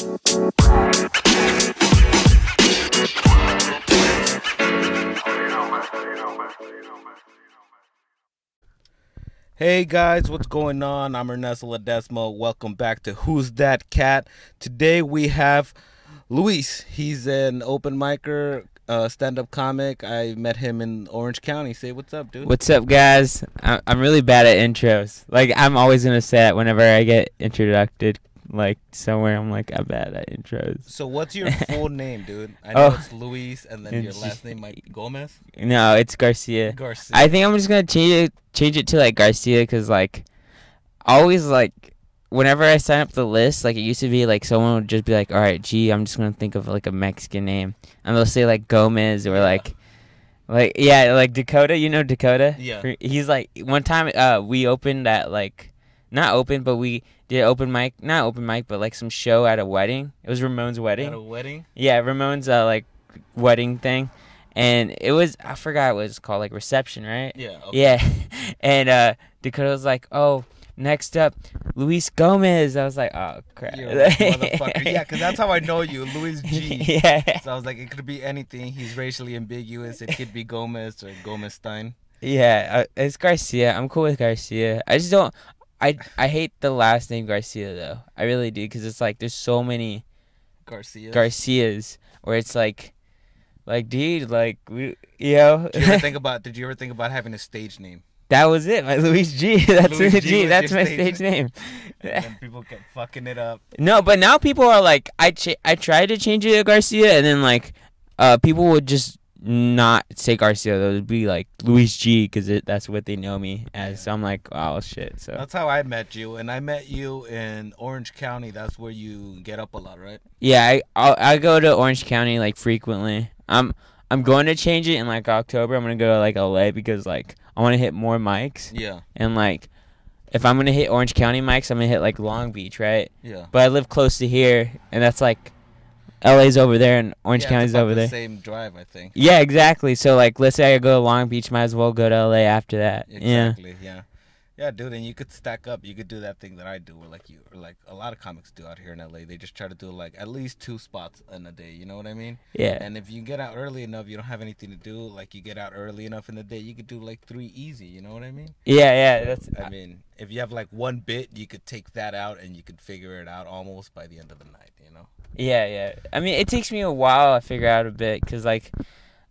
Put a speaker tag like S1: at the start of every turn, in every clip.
S1: Hey guys, what's going on? I'm Ernesto Ledesma. Welcome back to Who's That Cat? Today we have Luis. He's an open micer, uh, stand-up comic. I met him in Orange County. Say what's up, dude.
S2: What's up, guys? I'm really bad at intros. Like, I'm always gonna say it whenever I get introduced, like somewhere. I'm like, I bet bad at intros.
S1: So what's your full name, dude? I know
S2: Oh.
S1: it's Luis, and then your last name might be Gomez.
S2: No, it's Garcia.
S1: Garcia.
S2: I think I'm just gonna change it, change it to like Garcia, cause like, always like, whenever I sign up the list, like it used to be like someone would just be like, all right, gee, I'm just gonna think of like a Mexican name, and they'll say like Gomez or
S1: Yeah.
S2: like. Like yeah, like Dakota, you know Dakota.
S1: Yeah.
S2: He's like one time uh we opened at like not open, but we did open mic, not open mic, but like some show at a wedding. It was Ramon's wedding.
S1: At a wedding.
S2: Yeah, Ramon's uh like wedding thing, and it was I forgot what it was called, like reception, right?
S1: Yeah. Okay.
S2: Yeah, and uh Dakota was like, "Oh, next up, Luis Gomez." I was like, "Oh crap!"
S1: Motherfucker. Yeah, because that's how I know you, Luis G.
S2: yeah,
S1: So I was like, it could be anything. He's racially ambiguous. It could be Gomez or Gomez Stein.
S2: yeah. Uh, it's Garcia. I'm cool with Garcia. I just don't. I I hate the last name Garcia though. I really do because it's like there's so many
S1: Garcia.
S2: Garcias where it's like, like dude, like we, you know.
S1: Did you ever think about? Did you ever think about having a stage name?
S2: That was it, my Luis G. That's
S1: Luis
S2: my
S1: G
S2: G. That's my
S1: stage
S2: stage name.
S1: And people kept fucking it up.
S2: No, but now people are like, I ch- I tried to change it to Garcia, and then like, uh, people would just not say Garcia. They would be like Luis G because that's what they know me as. So I'm like, oh shit. So
S1: That's how I met you, and I met you in Orange County. That's where you get up a lot, right?
S2: yeah, I I'll, I go to Orange County like frequently. I'm I'm going to change it in like October. I'm gonna go to like LA because like I want to hit more mics
S1: Yeah,
S2: and like. If I'm gonna hit Orange County mics, I'm gonna hit like Long Beach, right?
S1: yeah.
S2: But I live close to here, and that's like, LA's over there and Orange
S1: yeah,
S2: County's over
S1: the
S2: there.
S1: Same drive, I think.
S2: Yeah, exactly. So like, let's say I go to Long Beach, might as well go to LA after that. Yeah.
S1: Exactly. Yeah. Yeah, dude, and you could stack up. You could do that thing that I do, where like you, or like a lot of comics do out here in LA. They just try to do like at least two spots in a day. You know what I mean?
S2: Yeah.
S1: And if you get out early enough, you don't have anything to do. Like you get out early enough in the day, you could do like three easy. You know what I mean?
S2: Yeah, yeah. That's
S1: I mean, if you have like one bit, you could take that out and you could figure it out almost by the end of the night. You know?
S2: Yeah, yeah. I mean, it takes me a while to figure out a bit because like,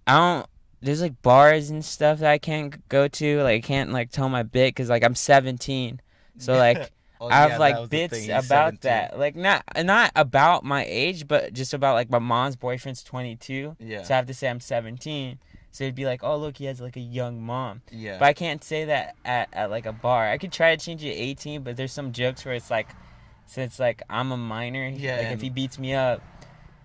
S2: I don't. There's like bars and stuff that I can't go to. Like, I can't like tell my bit because like I'm 17. So like.
S1: Oh,
S2: I have
S1: that
S2: like bits about
S1: 17.
S2: that, like not not about my age, but just about like my mom's boyfriend's 22,
S1: Yeah.
S2: so I have to say I'm 17. So it'd be like, oh look, he has like a young mom.
S1: yeah.
S2: But I can't say that at, at like a bar. I could try to change it to 18, but there's some jokes where it's like, since like I'm a minor,
S1: Yeah,
S2: like if he beats me up,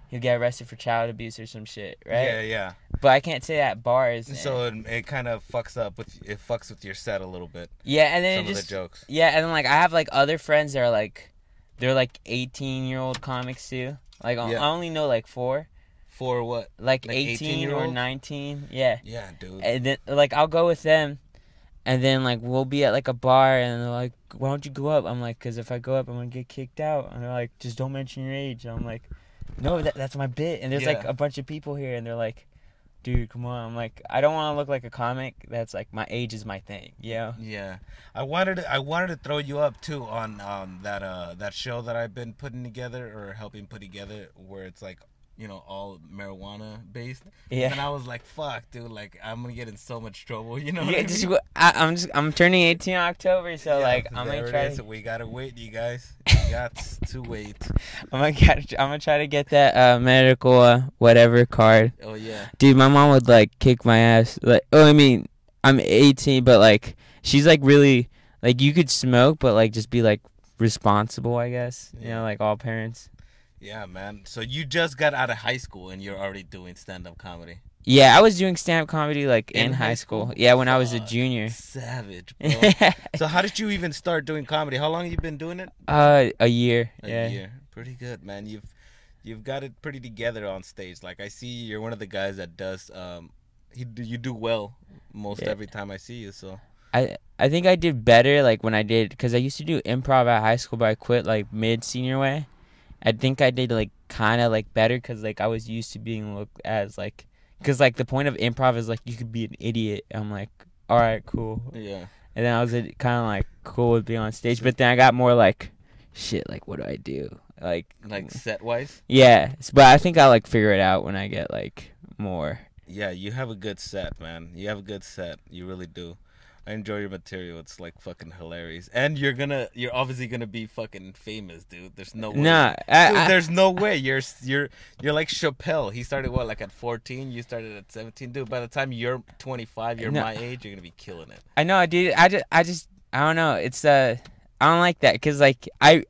S2: he'll get arrested for child abuse or some shit, right?
S1: Yeah, yeah.
S2: But I can't say that at bars.
S1: So it, it kind of fucks up with it fucks with your set a little bit.
S2: yeah, and then
S1: Some
S2: it
S1: of
S2: just
S1: the jokes.
S2: yeah, and then like I have like other friends that are like, they're like 18 year old comics too. Like I-
S1: Yeah.
S2: I only know like four,
S1: For what?
S2: like,
S1: Like
S2: 18 or
S1: 18-year-olds?
S2: 19. Yeah.
S1: Yeah, dude.
S2: and then like I'll go with them, and then like we'll be at like a bar, and they're like, "Why don't you go up?" I'm like, "Cause if I go up, I'm gonna get kicked out." And they're like, "Just don't mention your age." And I'm like, "No, that, that's my bit." And there's like a bunch of people here, and they're like, "Dude, come on." I'm like, I don't want to look like a comic. That's like my age is my thing, you know?
S1: Yeah, I wanted to, I wanted to throw you up too on um that uh that show that I've been putting together or helping put together where it's like you know all marijuana based.
S2: Yeah.
S1: And I was like, fuck, dude, like I'm gonna get in so much trouble. You know?
S2: Yeah,
S1: I
S2: just,
S1: mean?
S2: go- I, I'm just I'm turning 18 in October, so
S1: Yeah,
S2: like I'm gonna try. To,
S1: We gotta wait, you guys. We got to wait.
S2: I'm gonna I'm gonna try to get that uh, medical uh, whatever card.
S1: Oh yeah.
S2: Dude, my mom would like kick my ass. Like, oh, I mean, I'm 18, but like, she's like really like you could smoke, but like just be like responsible, I guess.
S1: Yeah.
S2: You know, like all parents.
S1: Yeah, man. So you just got out of high school and you're already doing stand up comedy.
S2: Yeah, I was doing stand up comedy like in,
S1: In
S2: high school.
S1: school?
S2: Yeah, when I was a junior.
S1: Savage, bro. so how did you even start doing comedy? How long have you been doing it?
S2: uh, a year.
S1: A
S2: yeah.
S1: year. Pretty good, man. You've you've got it pretty together on stage. Like I see you're one of the guys that does um he you do well most
S2: Yeah.
S1: every time I see you. So
S2: I I think I did better like when I did because I used to do improv at high school, but I quit like mid senior way, I think I did like kind of like better because like I was used to being looked as like because like the point of improv is like you could be an idiot. I'm like, all right, cool.
S1: Yeah.
S2: And then I was kind of like cool with being on stage, but then I got more like, shit, like what do I do? Like,
S1: Like set wise.
S2: yeah, but I think I'll like figure it out when I get like more.
S1: Yeah, you have a good set, man. You have a good set. You really do. I enjoy your material. It's like fucking hilarious. And you're gonna, you're obviously gonna be fucking famous, dude. There's no way.
S2: Nah,
S1: Dude,
S2: I, I,
S1: there's no way. You're you're you're like Chappelle. He started what, like at 14. You started at 17, dude. By the time you're 25, you're
S2: No.
S1: my age. You're gonna be killing it.
S2: I know, dude. I just, I just, I don't know. It's uh, I don't like that because like I,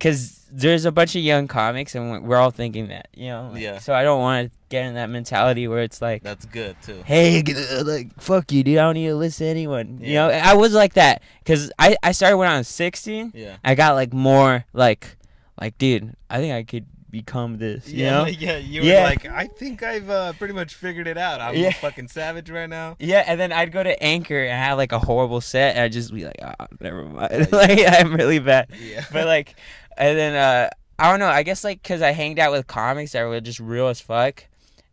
S2: because there's a bunch of young comics and we're- all thinking that, you know. like,
S1: Yeah.
S2: So I don't want to get in that mentality where it's like,
S1: That's good too.
S2: hey, uh, like fuck you, dude. I don't need to listen to anyone.
S1: yeah.
S2: You know, I was like that because I, I started when I was 16.
S1: Yeah.
S2: I got like more like, like, dude, I think I could become this. You
S1: yeah,
S2: know.
S1: yeah, you
S2: Yeah.
S1: were like, I think I've uh, pretty much figured it out. I'm
S2: Yeah.
S1: a fucking savage right now.
S2: Yeah, and then I'd go to Anchor and have like a horrible set, and I'd just be like, ah, never mind. like I'm really bad.
S1: Yeah.
S2: But like, and then uh, I don't know. I guess like because I hanged out with comics that were just real as fuck,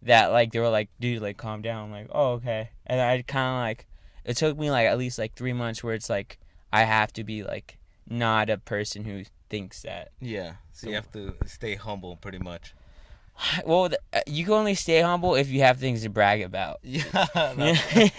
S2: that like they were like, dude, like calm down. I'm like, oh okay. And I kind of like, it took me like at least like three months where it's like I have to be like not a person who thinks that.
S1: yeah. So you have to stay humble, pretty much.
S2: Well, th- uh, you can only stay humble if you have things to brag about.
S1: Yeah. That's,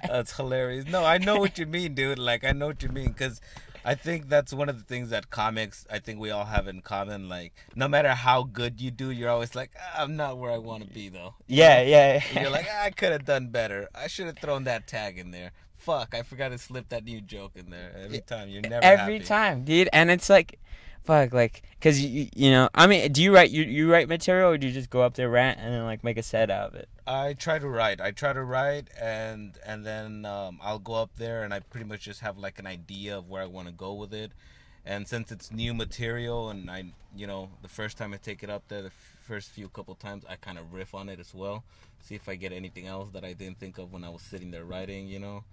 S1: that's hilarious. No, I know what you mean, dude. Like, I know what you mean, because I think that's one of the things that comics, I think we all have in common. Like, no matter how good you do, you're always like, "Ah, I'm not where I want to be, though.
S2: yeah, yeah.
S1: And you're like, "Ah, I could have done better. I should have thrown that tag in there. Fuck, I forgot to slip that new joke in there. Every time, you're never
S2: every
S1: happy.
S2: time, dude. And it's like, fuck, like, cause you, you know, I mean, do you write you you write material or do you just go up there rant and then like make a set out of it?
S1: I try to write. I try to write, and and then um, I'll go up there, and I pretty much just have like an idea of where I want to go with it. And since it's new material, and I, you know, the first time I take it up there, the f- first few couple times, I kind of riff on it as well, see if I get anything else that I didn't think of when I was sitting there writing, you know.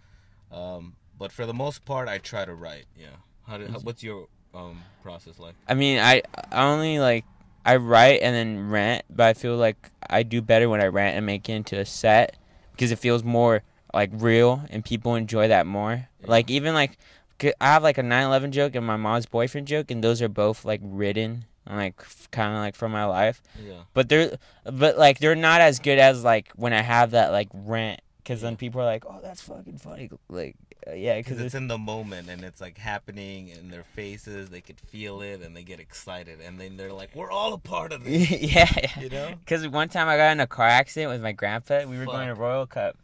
S1: Um, but for the most part, I try to write. Yeah. How, do, how what's your um process like?
S2: I mean, I I only like I write and then rant, but I feel like I do better when I rant and make it into a set because it feels more like real and people enjoy that more.
S1: Yeah.
S2: Like even like I have like a 9/11 joke and my mom's boyfriend joke, and those are both like written and like kind of like from my life.
S1: Yeah.
S2: but they're but like they're not as good as like when I have that like rant because then people are like, oh, that's fucking funny, like uh, yeah,
S1: Because
S2: because
S1: it's in the moment and it's like happening in their faces. They could feel it and they get excited. And then they're like, we're all a part of this.
S2: yeah,
S1: You know?
S2: Because one time I got in a car accident with my grandpa. We were going to Royal Cup,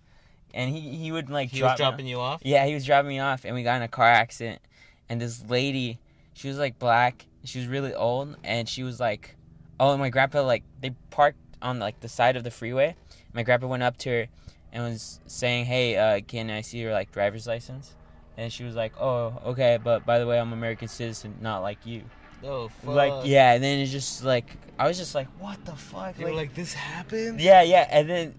S2: and he he would like
S1: He
S2: drop
S1: was dropping you off?
S2: Yeah, he was dropping me off, and we got in a car accident. And this lady, she was like black. She was really old, and she was like, "Oh, and my grandpa like they parked on like the side of the freeway." My grandpa went up to her and was saying, "Hey, uh, can I see your like driver's license?" And she was like, "Oh, okay, but by the way, I'm American citizen, not like you."
S1: Oh, fuck.
S2: Like, yeah, and then it's just like I was just like, "What the fuck?"
S1: They were like, this happened?
S2: Yeah, yeah, and then,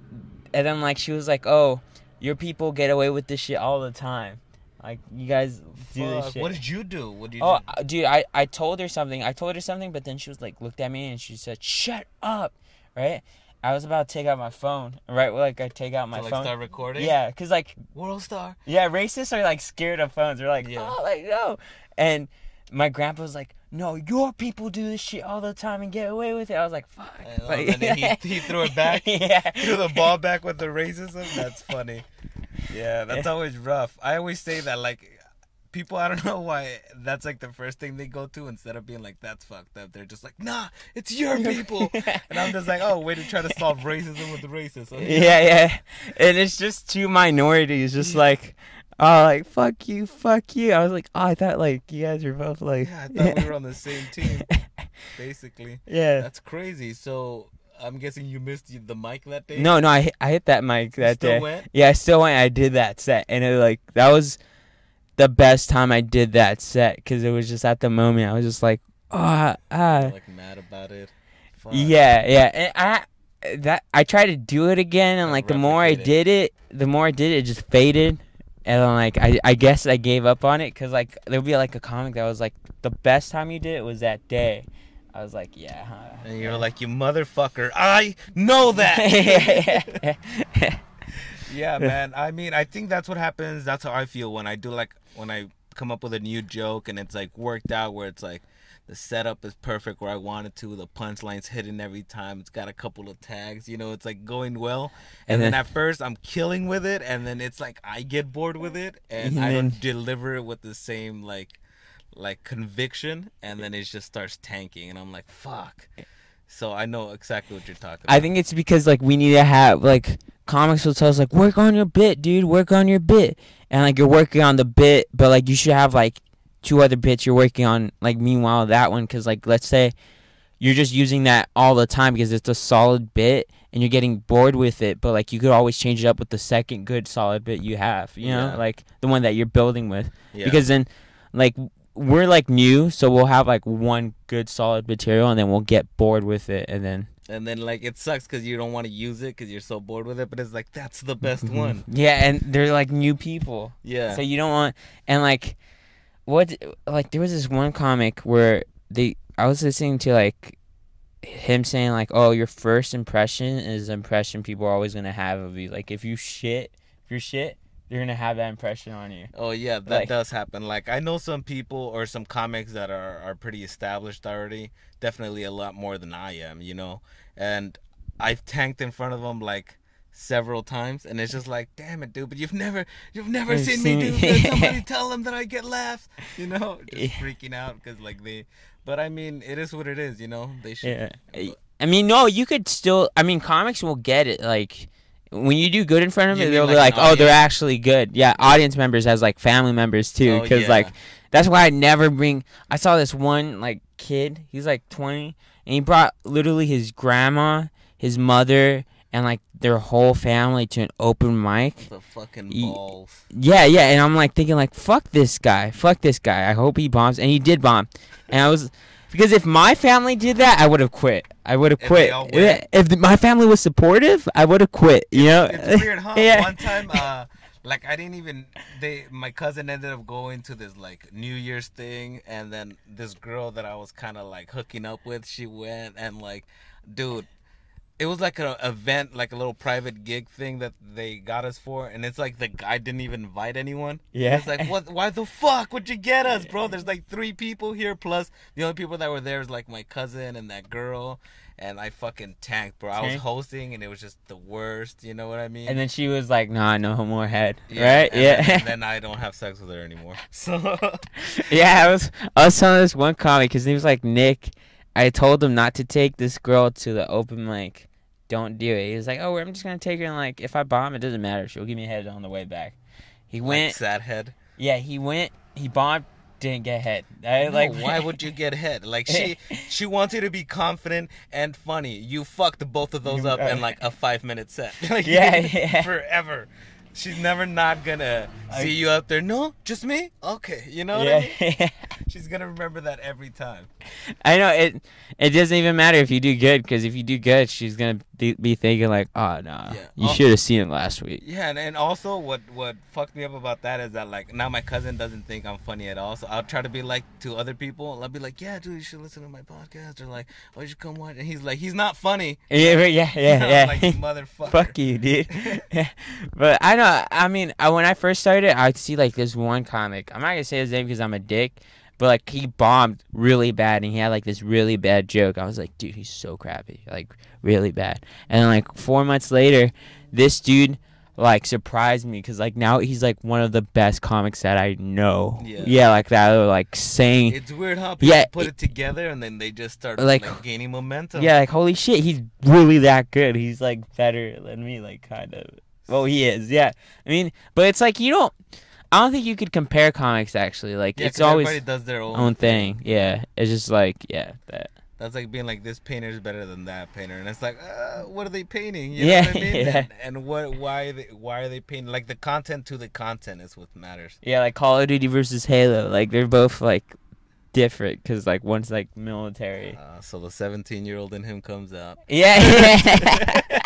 S2: and then like she was like, "Oh, your people get away with this shit all the time. Like you guys do this shit."
S1: What did you do? What did you
S2: oh,
S1: do?
S2: uh, dude, I I told her something. I told her something, but then she was like, looked at me and she said, "Shut up!" Right? I was about to take out my phone. Right? Like I take out my phone.
S1: to, like,
S2: phone.
S1: start recording?
S2: Yeah, cause like
S1: World Star.
S2: yeah, racists are like scared of phones. They're like,
S1: Yeah.
S2: oh, like no. And my grandpa was like, no, your people do this shit all the time and get away with it. I was like, fuck.
S1: I know,
S2: Like-
S1: and then he, he threw it back.
S2: yeah.
S1: threw the ball back with the racism. That's funny. Yeah, that's always rough. I always say that like people I don't know why that's like the first thing they go to instead of being like that's fucked up. They're just like, nah, it's your people. and I'm just like, oh, way to try to solve racism with the racists.
S2: Oh, yeah, yeah. And it's just two minorities, just like, oh, like fuck you, fuck you. I was like, oh, I thought like you guys were both like,
S1: Yeah, I thought we were on the same team, basically.
S2: yeah.
S1: That's crazy. So I'm guessing you missed the mic that day.
S2: No, no, I hit, I hit that mic that
S1: Still
S2: day.
S1: went?
S2: Yeah, I still went. I did that set, and it like that was the best time I did that set because it was just at the moment I was just like, oh, ah,
S1: You're, like mad about it. Fuck.
S2: yeah, yeah. And I that I tried to do it again, and
S1: Like,
S2: like the more I did it, the more I did it, it just faded. And then like I, I guess I gave up on it because like there would be like a comic that was like the best time you did it was that day, I was like, yeah. Huh?
S1: And you're like, you motherfucker, I know that. yeah, man. I mean, I think that's what happens. That's how I feel when I do like when I come up with a new joke and it's like worked out where it's like the setup is perfect where I wanted to. The punchline's hidden every time. It's got a couple of tags. You know, it's like going well. And,
S2: And
S1: then,
S2: then-
S1: at first I'm killing with it, and then it's like I get bored with it, and
S2: And
S1: I don't deliver it with the same like like conviction, and then it just starts tanking, and I'm like, fuck. So I know exactly what you're talking about.
S2: I think it's because like we need to have like comics will tell us like work on your bit, dude, work on your bit, and like you're working on the bit, but like you should have like two other bits you're working on. Like meanwhile that one, because like let's say you're just using that all the time because it's a solid bit and you're getting bored with it, but like you could always change it up with the second good solid bit you have, you know,
S1: Yeah.
S2: like the one that you're building with
S1: yeah.
S2: because then like we're like new so we'll have like one good solid material and then we'll get bored with it and then
S1: and then like it sucks because you don't want to use it because you're so bored with it, but it's like that's the best mm-hmm. one.
S2: yeah and they're like new people
S1: Yeah.
S2: so you don't want and like what like there was this one comic where they i was listening to like him saying like oh your first impression is the impression people are always gonna have of you like if you shit if you're shit they're gonna have that impression on you
S1: Oh yeah, that
S2: Like-
S1: does happen. Like I know some people or some comics that are are pretty established already. Definitely a lot more than I am, you know. And I've tanked in front of them like several times, and it's just like, damn it, dude. But you've never you've never
S2: You've
S1: seen me
S2: seen
S1: do
S2: me.
S1: this. Somebody tell them that I get laughs, you know. Just
S2: Yeah.
S1: freaking out because like they. But I mean, it is what it is, you know. They should.
S2: Yeah. I mean, no, you could still. I mean, comics will get it. Like when you do good in front of
S1: You
S2: it,
S1: mean
S2: they'll be
S1: like
S2: like,
S1: an
S2: "Oh, they're
S1: audience?
S2: actually good." Yeah, audience members as like family members too,
S1: Oh,
S2: because
S1: yeah.
S2: like that's why I never bring. I saw this one like kid. He's like twenty, and he brought literally his grandma, his mother, and like their whole family to an open mic.
S1: the fucking
S2: Ye-
S1: balls.
S2: Yeah, yeah, and I'm like thinking like, fuck this guy, fuck this guy. I hope he bombs, and he did bomb. And I was because if my family did that, I would have quit. I would have quit. If the, my family was supportive, I would have quit. You know?
S1: It's weird, huh?
S2: Yeah.
S1: One time, uh, like I didn't even. They, my cousin ended up going to this like New Year's thing, and then this girl that I was kind of like hooking up with, she went and like, dude. It was like an event, like a little private gig thing that they got us for, and it's like the guy didn't even invite anyone.
S2: Yeah.
S1: It's like, what? Why the fuck would you get us, bro? There's like three people here, plus the only people that were there is like my cousin and that girl, and I fucking tanked, bro. I was hosting, and it was just the worst. You know what I mean?
S2: And then she was like, "Nah, no more head."
S1: Yeah,
S2: right?
S1: and
S2: Yeah.
S1: Then, then I don't have sex with her anymore. So
S2: yeah, I was I was telling this one comic. His name was like Nick. I told him not to take this girl to the open mic. Don't do it. He was like, "Oh, I'm just gonna take her and like if I bomb, it doesn't matter. She'll give me a head on the way back." He
S1: like
S2: went.
S1: sad head.
S2: Yeah, he went. He bombed. Didn't get head. I
S1: No,
S2: like.
S1: why would you get head? Like she she wants you to be confident and funny. You fucked both of those up in like a five minute set. Like,
S2: Yeah, yeah.
S1: forever. She's never not gonna
S2: I-
S1: see you up there. No, just me. Okay, you know what I
S2: yeah.
S1: mean. She's gonna remember that every time.
S2: I know it. It doesn't even matter if you do good because if you do good, she's gonna be, be thinking like, ah, "Oh no,
S1: Yeah.
S2: you should have seen it last week."
S1: Yeah, and, and also what what fucked me up about that is that like now my cousin doesn't think I'm funny at all. So I'll try to be like to other people. I'll be like, yeah, dude, you should listen to my podcast, or like, oh, you should come watch. And he's like, he's not funny.
S2: Yeah, yeah, yeah, yeah.
S1: like motherfucker.
S2: Fuck you, dude. but I know. I mean, I, when I first started, I'd see like this one comic. I'm not gonna say his name because I'm a dick, but like he bombed really bad, and he had like this really bad joke. I was like, dude, he's so crappy, like really bad. And then like four months later, this dude like surprised me because like now he's like one of the best comics that I know.
S1: Yeah.
S2: like that. Or, like saying.
S1: It's weird how people
S2: Yeah,
S1: put
S2: it-
S1: it together and then they just start
S2: Like-
S1: like, gaining momentum.
S2: Yeah, like holy shit, he's really that good. He's like better than me, like kind of. Well, he is. Yeah, I mean, but it's like you don't. I don't think you could compare comics actually. Like
S1: Yeah,
S2: it's always
S1: everybody does their own,
S2: own thing. Yeah, it's just like yeah, that.
S1: That's like being like this painter is better than that painter, and it's like, uh, what are they painting? You know
S2: Yeah,
S1: what I mean?
S2: yeah.
S1: And, and what why they, why are they painting? Like the content to the content is what matters.
S2: Yeah, like Call of Duty versus Halo. Like they're both like different because like one's like military.
S1: Uh, so the 17 year old in him comes out.
S2: Yeah.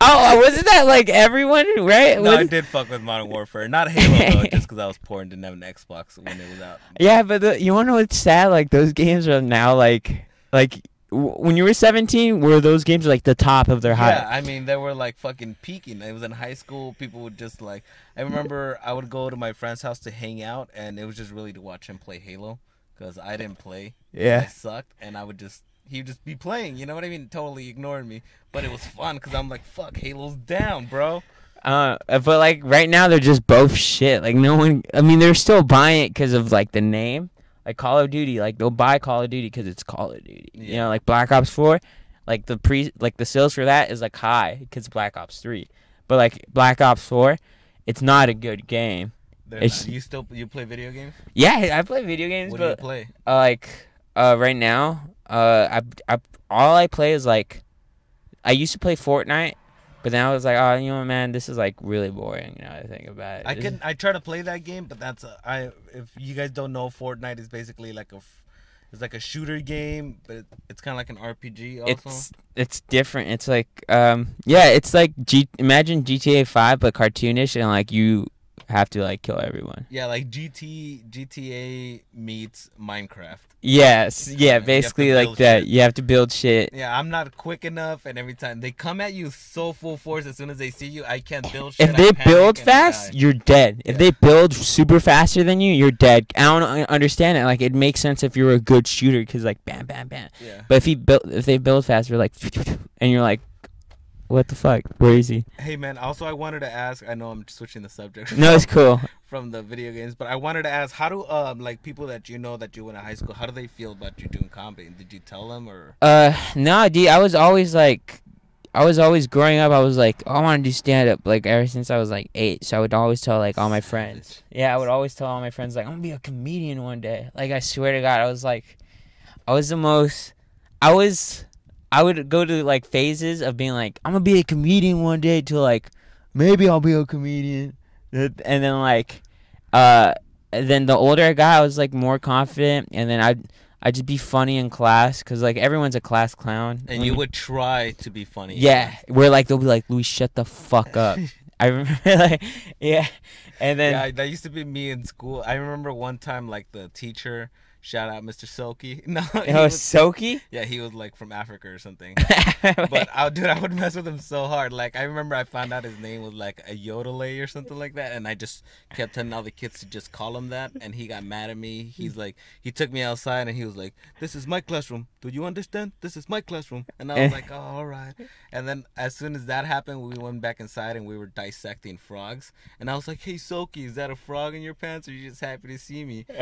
S2: Oh, oh, wasn't that like everyone right?
S1: No, I
S2: Wasn't-
S1: did fuck with Modern Warfare, not Halo though, just because I was poor and didn't have an Xbox when it was out.
S2: Yeah, but the, you wanna know what's sad? Like those games are now like Like when you were 17, were those games like the top of their
S1: high?
S2: Yeah.
S1: I mean they were like fucking peaking. It was in high school. People would just like. I remember I would go to my friend's house to hang out, and it was just really to watch him play Halo, because I didn't play. I
S2: Yeah.
S1: sucked, and I would just he'd just be playing. You know what I mean? Totally ignoring me, but it was fun because I'm like, fuck, Halo's down, bro.
S2: Uh, but like right now they're just both shit. Like no one. I mean, they're still buying it because of like the name, like Call of Duty. Like they'll buy Call of Duty because it's Call of Duty.
S1: Yeah.
S2: You know, like Black Ops Four, like the pre, like the sales for that is like high because Black Ops Three. But like Black Ops Four, it's not a good game.
S1: They're
S2: It's-
S1: not- you still you play video games?
S2: Yeah, I play video games,
S1: What do you play?
S2: uh, like uh, right now, uh, I, I all I play is like, I used to play Fortnite, but then I was like, oh, you know, what, man, this is like really boring. Now that I think about it.
S1: I can I try to play that game, but that's a, I if you guys don't know, Fortnite is basically like a it's like a shooter game, but it's kind of like an RPG also.
S2: It's it's different. It's like um yeah, it's like G- imagine GTA Five but cartoonish and like you have to like kill everyone.
S1: yeah, like GT GTA meets Minecraft.
S2: Yes, yeah, basically like
S1: build
S2: that.
S1: shit.
S2: You have to build shit.
S1: Yeah, I'm not quick enough, and every time they come at you so full force, as soon as they see you, I can't build shit.
S2: If they build fast, you're dead. If
S1: Yeah.
S2: they build super faster than you, you're dead. I don't understand it. Like it makes sense if you're a good shooter because like bam, bam, bam.
S1: yeah.
S2: But if he build, if they build fast, you're like, and you're like, what the fuck? Where is he?
S1: Hey man, also I wanted to ask. I know I'm switching the subject.
S2: No, it's cool.
S1: from the video games, but I wanted to ask, how do um like people that you know that you went to high school, how do they feel about you doing comedy? Did you tell them or?
S2: Uh, no, D. I was always like, I was always growing up. I was like, oh, I want to do stand up. Like ever since I was like eight, so I would always tell like all my friends. Yeah, I would always tell all my friends like I'm gonna be a comedian one day. Like I swear to God, I was like, I was the most. I was. I would go to like phases of being like I'm gonna be a comedian one day to like maybe I'll be a comedian, and then like, uh, then the older I got, I was like more confident, and then I'd I'd just be funny in class because like everyone's a class clown.
S1: And you would try to be funny.
S2: yeah, where like they'll be like, Louis, shut the fuck up. I remember like, yeah, and then
S1: yeah, that used to be me in school. I remember one time, like the teacher, shout out Mr. Silky. No, he
S2: oh,
S1: was,
S2: Soki.
S1: yeah, he was like from Africa or something. But I, dude, I would mess with him so hard. Like I remember, I found out his name was like a Yodelay or something like that, and I just kept telling all the kids to just call him that. And he got mad at me. He's hmm. like, he took me outside and he was like, "This is my classroom. Do you understand? This is my classroom." And I was like, "Oh, all right." And then as soon as that happened, we went back inside and we were dissecting frogs. And I was like, "Hey, Soki, is that a frog in your pants, or are you just happy to see me?"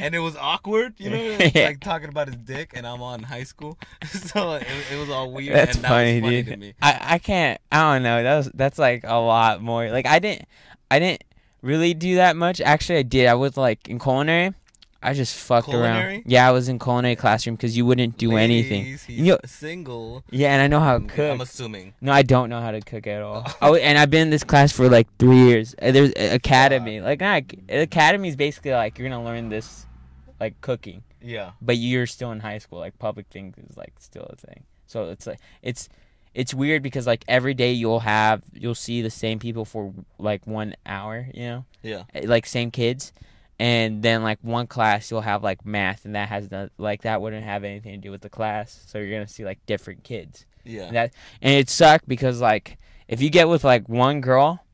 S1: and it was awkward, you know,
S2: Yeah.
S1: like talking about his dick, and I'm on high school, so it, it was all weird.
S2: That's funny,
S1: funny
S2: dude.
S1: to me.
S2: I, I can't. I don't know. That was that's like a lot more. Like I didn't. I didn't really do that much. Actually, I did. I was like in culinary. I just fucked
S1: Culinary?
S2: around. Yeah, I was in culinary classroom because you wouldn't do anything.
S1: He's
S2: You know-
S1: single.
S2: Yeah, and I know how to cook.
S1: I'm assuming.
S2: No, I don't know how to cook at all. oh, and I've been in this class for like three years. Uh, There's academy, like not academy is basically like you're gonna learn this, like cooking,
S1: Yeah.
S2: but you're still in high school. Like public things is like still a thing. So it's like it's it's weird because like every day you'll have you'll see the same people for like one hour, you know,
S1: Yeah.
S2: Uh, like same kids. And then like one class you'll have like math and that has the like that wouldn't have anything to do with the class. So you're gonna see like different kids.
S1: Yeah.
S2: That and it sucked because like if you get with like one girl,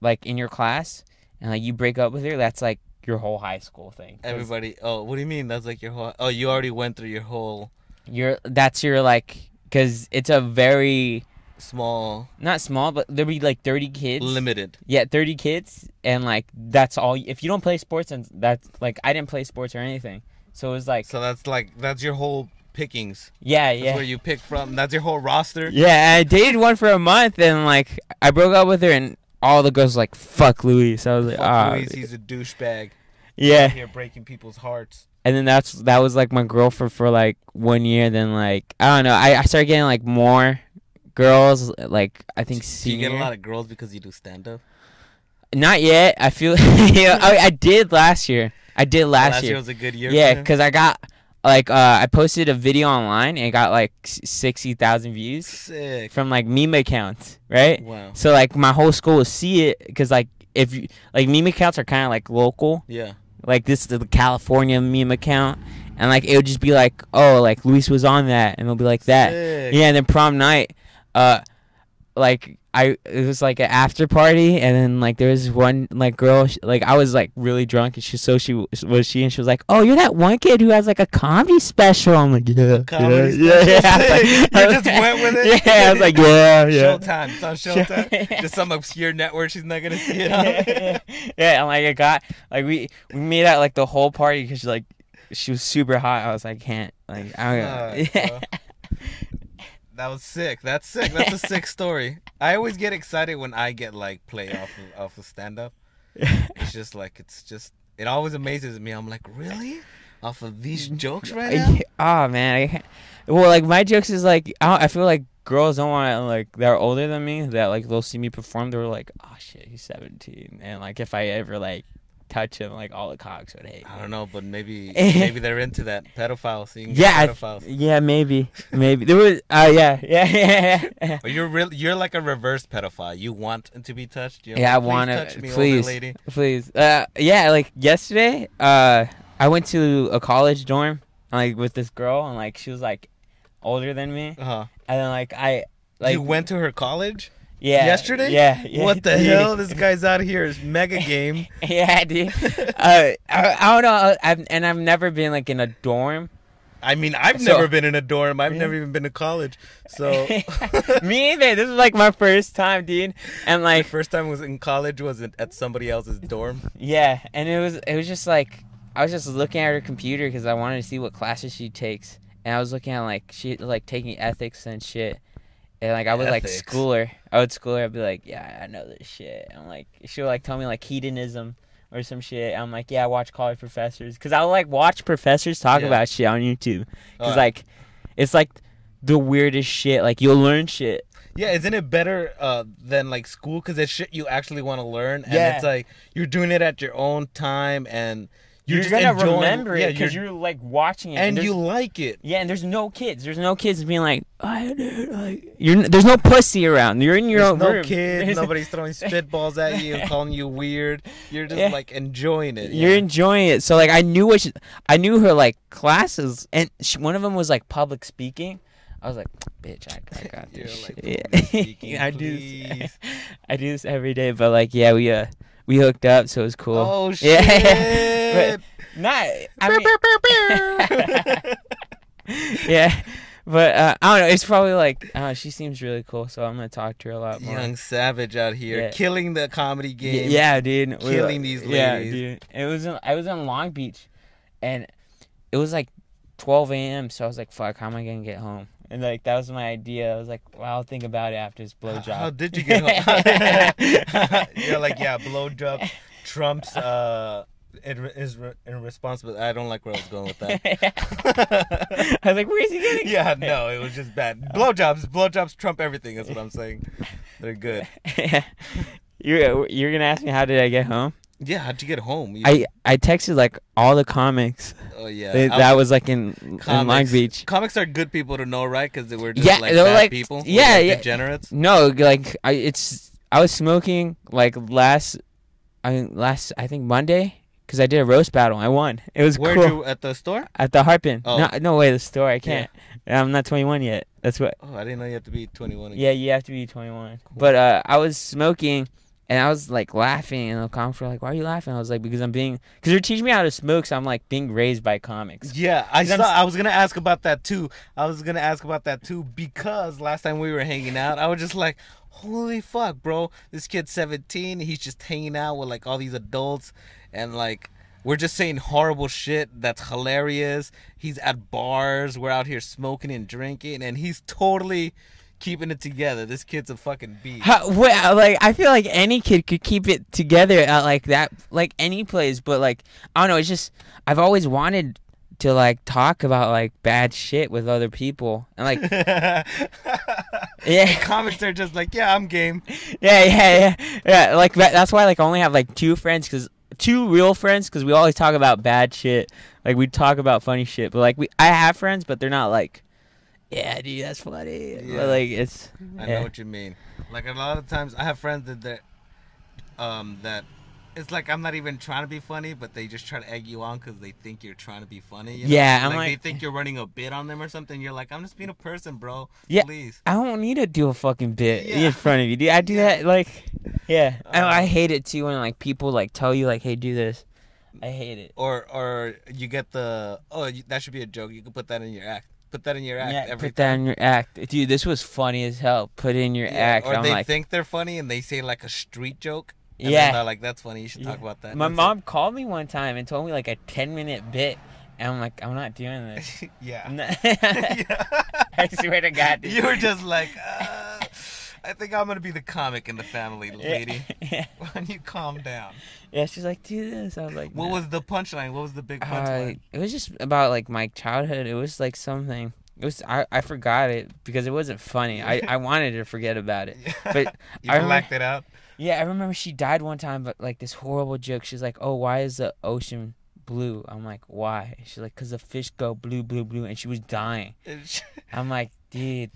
S2: like in your class, and like you break up with her, that's like your whole high school thing
S1: Everybody. Oh, what do you mean? That's like your whole. Oh, you already went through your whole
S2: You're that's your like because it's a very
S1: small
S2: not small, but there'll be like thirty kids.
S1: limited.
S2: Yeah, thirty kids, and like that's all. If you don't play sports, and that's like I didn't play sports or anything, so it was like
S1: So that's like that's your whole pickings.
S2: yeah,
S1: That's
S2: yeah.
S1: where you pick from. That's your whole roster.
S2: Yeah, I dated one for a month, and like I broke up with her, and all the girls were like fuck Louis. So I was like, ah,
S1: Louis, he's a douchebag.
S2: yeah.
S1: Here breaking people's hearts.
S2: and then that's that was like my girlfriend for like one year. Then like I don't know, I, I started getting like more girls. Like I think
S1: Do you get a lot of girls because you do stand up?
S2: Not yet. I feel yeah, I, I did last year. I did last, year.
S1: last
S2: year.
S1: year was a good year.
S2: yeah, because I got like uh I posted a video online and it got like sixty thousand views
S1: sick.
S2: from like meme accounts, right?
S1: Wow.
S2: So like my whole school will see it because like if you like meme accounts are kind of like local,
S1: Yeah.
S2: like this is the California meme account, and like it would just be like, oh, like Luis was on that, and it'll be like that.
S1: Sick.
S2: Yeah, and then prom night, uh, like I it was like an after party, and then like there was one like girl, sh- like I was like really drunk, and she so she was she, and she was like, oh, you're that one kid who has like a comedy special. I'm like, yeah,
S1: Comedy
S2: yeah, yeah. I like-
S1: You just went with it?
S2: Yeah, I was like, yeah, yeah.
S1: Showtime. It's on Showtime. Just some obscure network she's not gonna see it on.
S2: yeah, and like I got like we we made out like the whole party because like she was super hot. I was like, can't like I
S1: Fuck, bro. That was sick. That's sick. That's a sick story. I always get excited when I get like play off of, off of stand up. It's just like it's just it always amazes me. I'm like, really? Off of these mm, jokes right now?
S2: oh man, I can't. well like my jokes is like I, I feel like girls don't want to like they're older than me that like they'll see me perform they're like oh shit he's 17 and like if I ever like touch him like all the cocks would hate
S1: I don't know, but maybe maybe they're into that pedophile seeing
S2: Yeah,
S1: pedophiles.
S2: yeah, maybe, maybe there was. Uh, yeah, yeah, yeah, yeah.
S1: But you're real. You're like a reverse pedophile. You want to be touched. You're
S2: Yeah, I
S1: like, "Please
S2: want
S1: touch
S2: to.
S1: me,
S2: Please,
S1: lady.
S2: please. Uh, yeah, like yesterday, uh, I went to a college dorm, like with this girl, and like she was like older than me,
S1: Uh huh.
S2: and then like I, like
S1: you went to her college
S2: yeah
S1: yesterday.
S2: Yeah, yeah.
S1: What the
S2: dude.
S1: hell? This guy's out here is mega game.
S2: yeah, dude. uh, I, I don't know. I've, and I've never been like in a dorm.
S1: I mean, I've
S2: So-
S1: never been in a dorm. I've never even been to college. So
S2: me either. This is like my first time, dude. And
S1: my
S2: like,
S1: first time was in college was at somebody else's dorm.
S2: Yeah, and it was it was just like I was just looking at her computer because I wanted to see what classes she takes, and I was looking at like she like taking ethics and shit, and like I would like
S1: Ethics.
S2: school her. I would school her. I'd be like, yeah, I know this shit. I'm like, she would like tell me like hedonism or some shit. I'm like, yeah, I watch college professors because I would like watch professors talk
S1: Yeah.
S2: about shit on YouTube because
S1: Uh,
S2: like it's like the weirdest shit. Like you'll learn shit.
S1: yeah, isn't it better uh, than like school? Because it's shit you actually want to learn, and
S2: Yeah.
S1: it's like you're doing it at your own time, and you're,
S2: You're,
S1: just
S2: gonna
S1: enjoying,
S2: remember
S1: yeah,
S2: it because
S1: you're-
S2: you're, like watching it,
S1: and
S2: there's-
S1: you like it.
S2: Yeah, and there's no kids. There's no kids being like, "I dude, like you're." There's no pussy around. You're in your
S1: There's
S2: own
S1: no
S2: room.
S1: kids.
S2: There's-
S1: Nobody's throwing spitballs at you calling you weird. You're just
S2: Yeah.
S1: like enjoying it.
S2: You're
S1: yeah.
S2: enjoying it. So like, I knew what she, I knew her like classes, and she, one of them was like public speaking. I was like, "Bitch, I, I got this
S1: like,
S2: shit."
S1: Speaking,
S2: I do. This, I do this every day, but like, yeah, we uh, we hooked up, so it was cool.
S1: Oh shit!
S2: Yeah. Not. I mean, yeah, but uh, I don't know. It's probably like uh, she seems really cool, so I'm gonna talk to her a lot more.
S1: Young Savage out here,
S2: Yeah.
S1: killing the comedy game.
S2: Yeah, dude. We-
S1: killing these
S2: Yeah, dude. It was in, I was in Long Beach, and it was like 12 a.m. So I was like, "Fuck, how am I gonna get home?" And like that was my idea. I was like, "Well, I'll think about it after this blowjob."
S1: How did you get home? You're like, yeah, blowjob trumps uh, it is re- irresponsible. I don't like where I was going with that.
S2: I was like, "Where's he getting?"
S1: yeah, no, it was just bad. Blowjobs, blowjobs trump everything. That's what I'm saying. They're good.
S2: you're you're gonna ask me how did I get home?
S1: Yeah, how'd you get home? You-
S2: I I texted like all the comics.
S1: oh yeah,
S2: They- that was like in in Long Beach.
S1: Comics are good people to know, right? Because they were just
S2: Yeah,
S1: like
S2: they're
S1: bad
S2: like-
S1: people.
S2: Yeah,
S1: like
S2: yeah.
S1: degenerates.
S2: No, like I it's I was smoking like last I last I think Monday because I did a roast battle. I won. It was
S1: Where'd
S2: cool
S1: you at the store?
S2: at the Harpin.
S1: Oh.
S2: No, no way. The store. I can't. I'm not 21 yet. That's what.
S1: Oh, I didn't know you had to be 21. again.
S2: Yeah, you have to be 21. But uh, I was smoking. And I was like laughing, and the comics were like, "Why are you laughing?" I was like, "Because I'm being, because they're teaching me how to smoke, so I'm like being raised by comics."
S1: Yeah, I saw. was gonna ask about that too. I was gonna ask about that too because last time we were hanging out, I was just like, "Holy fuck, bro! This kid's 17. He's just hanging out with like all these adults, and like we're just saying horrible shit that's hilarious. He's at bars. We're out here smoking and drinking, and he's totally keeping it together. This kid's a fucking beast.
S2: How, wait, like I feel like any kid could keep it together at like that, like any place. But like I don't know, it's just I've always wanted to like talk about like bad shit with other people, and like yeah,
S1: Comics are just like, yeah, I'm game.
S2: yeah, yeah, yeah, yeah. Like that, that's why like I only have like two friends, cause two real friends, cause we always talk about bad shit. Like we talk about funny shit, but like we I have friends, but they're not like. Yeah, dude, that's funny.
S1: Yeah.
S2: But, like it's.
S1: I
S2: yeah.
S1: know what you mean. Like a lot of times, I have friends that that um that it's like I'm not even trying to be funny, but they just try to egg you on because they think you're trying to be funny. You know?
S2: Yeah, I'm
S1: like,
S2: like-
S1: they think you're running a bit on them or something. You're like, I'm just being a person, bro.
S2: Yeah.
S1: please.
S2: I don't need to do a fucking bit
S1: Yeah.
S2: in front of you. dude. I do that like, yeah. And
S1: Uh,
S2: I hate it too when like people like tell you like, hey, do this. I hate it.
S1: Or or you get the oh you, that should be a joke. You can put that in your act. Put that in your act.
S2: Yeah, put that in your act, dude. This was funny as hell. Put it in your
S1: Yeah,
S2: act.
S1: Or
S2: I'm
S1: they
S2: like,
S1: think they're funny and they say like a street joke. And
S2: yeah.
S1: Like, that's funny. You should talk about that.
S2: My mom called me one time and told me like a ten minute bit, and I'm like, I'm not doing this.
S1: yeah. Yeah.
S2: I swear to God, dude.
S1: You were just like, uh, I think I'm gonna be the comic in the family, lady.
S2: Yeah.
S1: When you calm down.
S2: yeah, she's like, do this. I was like,
S1: What
S2: "No."
S1: was the punchline? What was the big
S2: Uh,
S1: punchline?
S2: it was just about like my childhood. It was like something. It was I, I forgot it because it wasn't funny. I, I wanted to forget about it. But
S1: you
S2: I
S1: blacked it out.
S2: yeah, I remember she died one time, but like this horrible joke. She's like, "Oh, why is the ocean blue?" I'm like, "Why?" She's like, "Cause the fish go blue, blue, blue," and she was dying. I'm like, dude,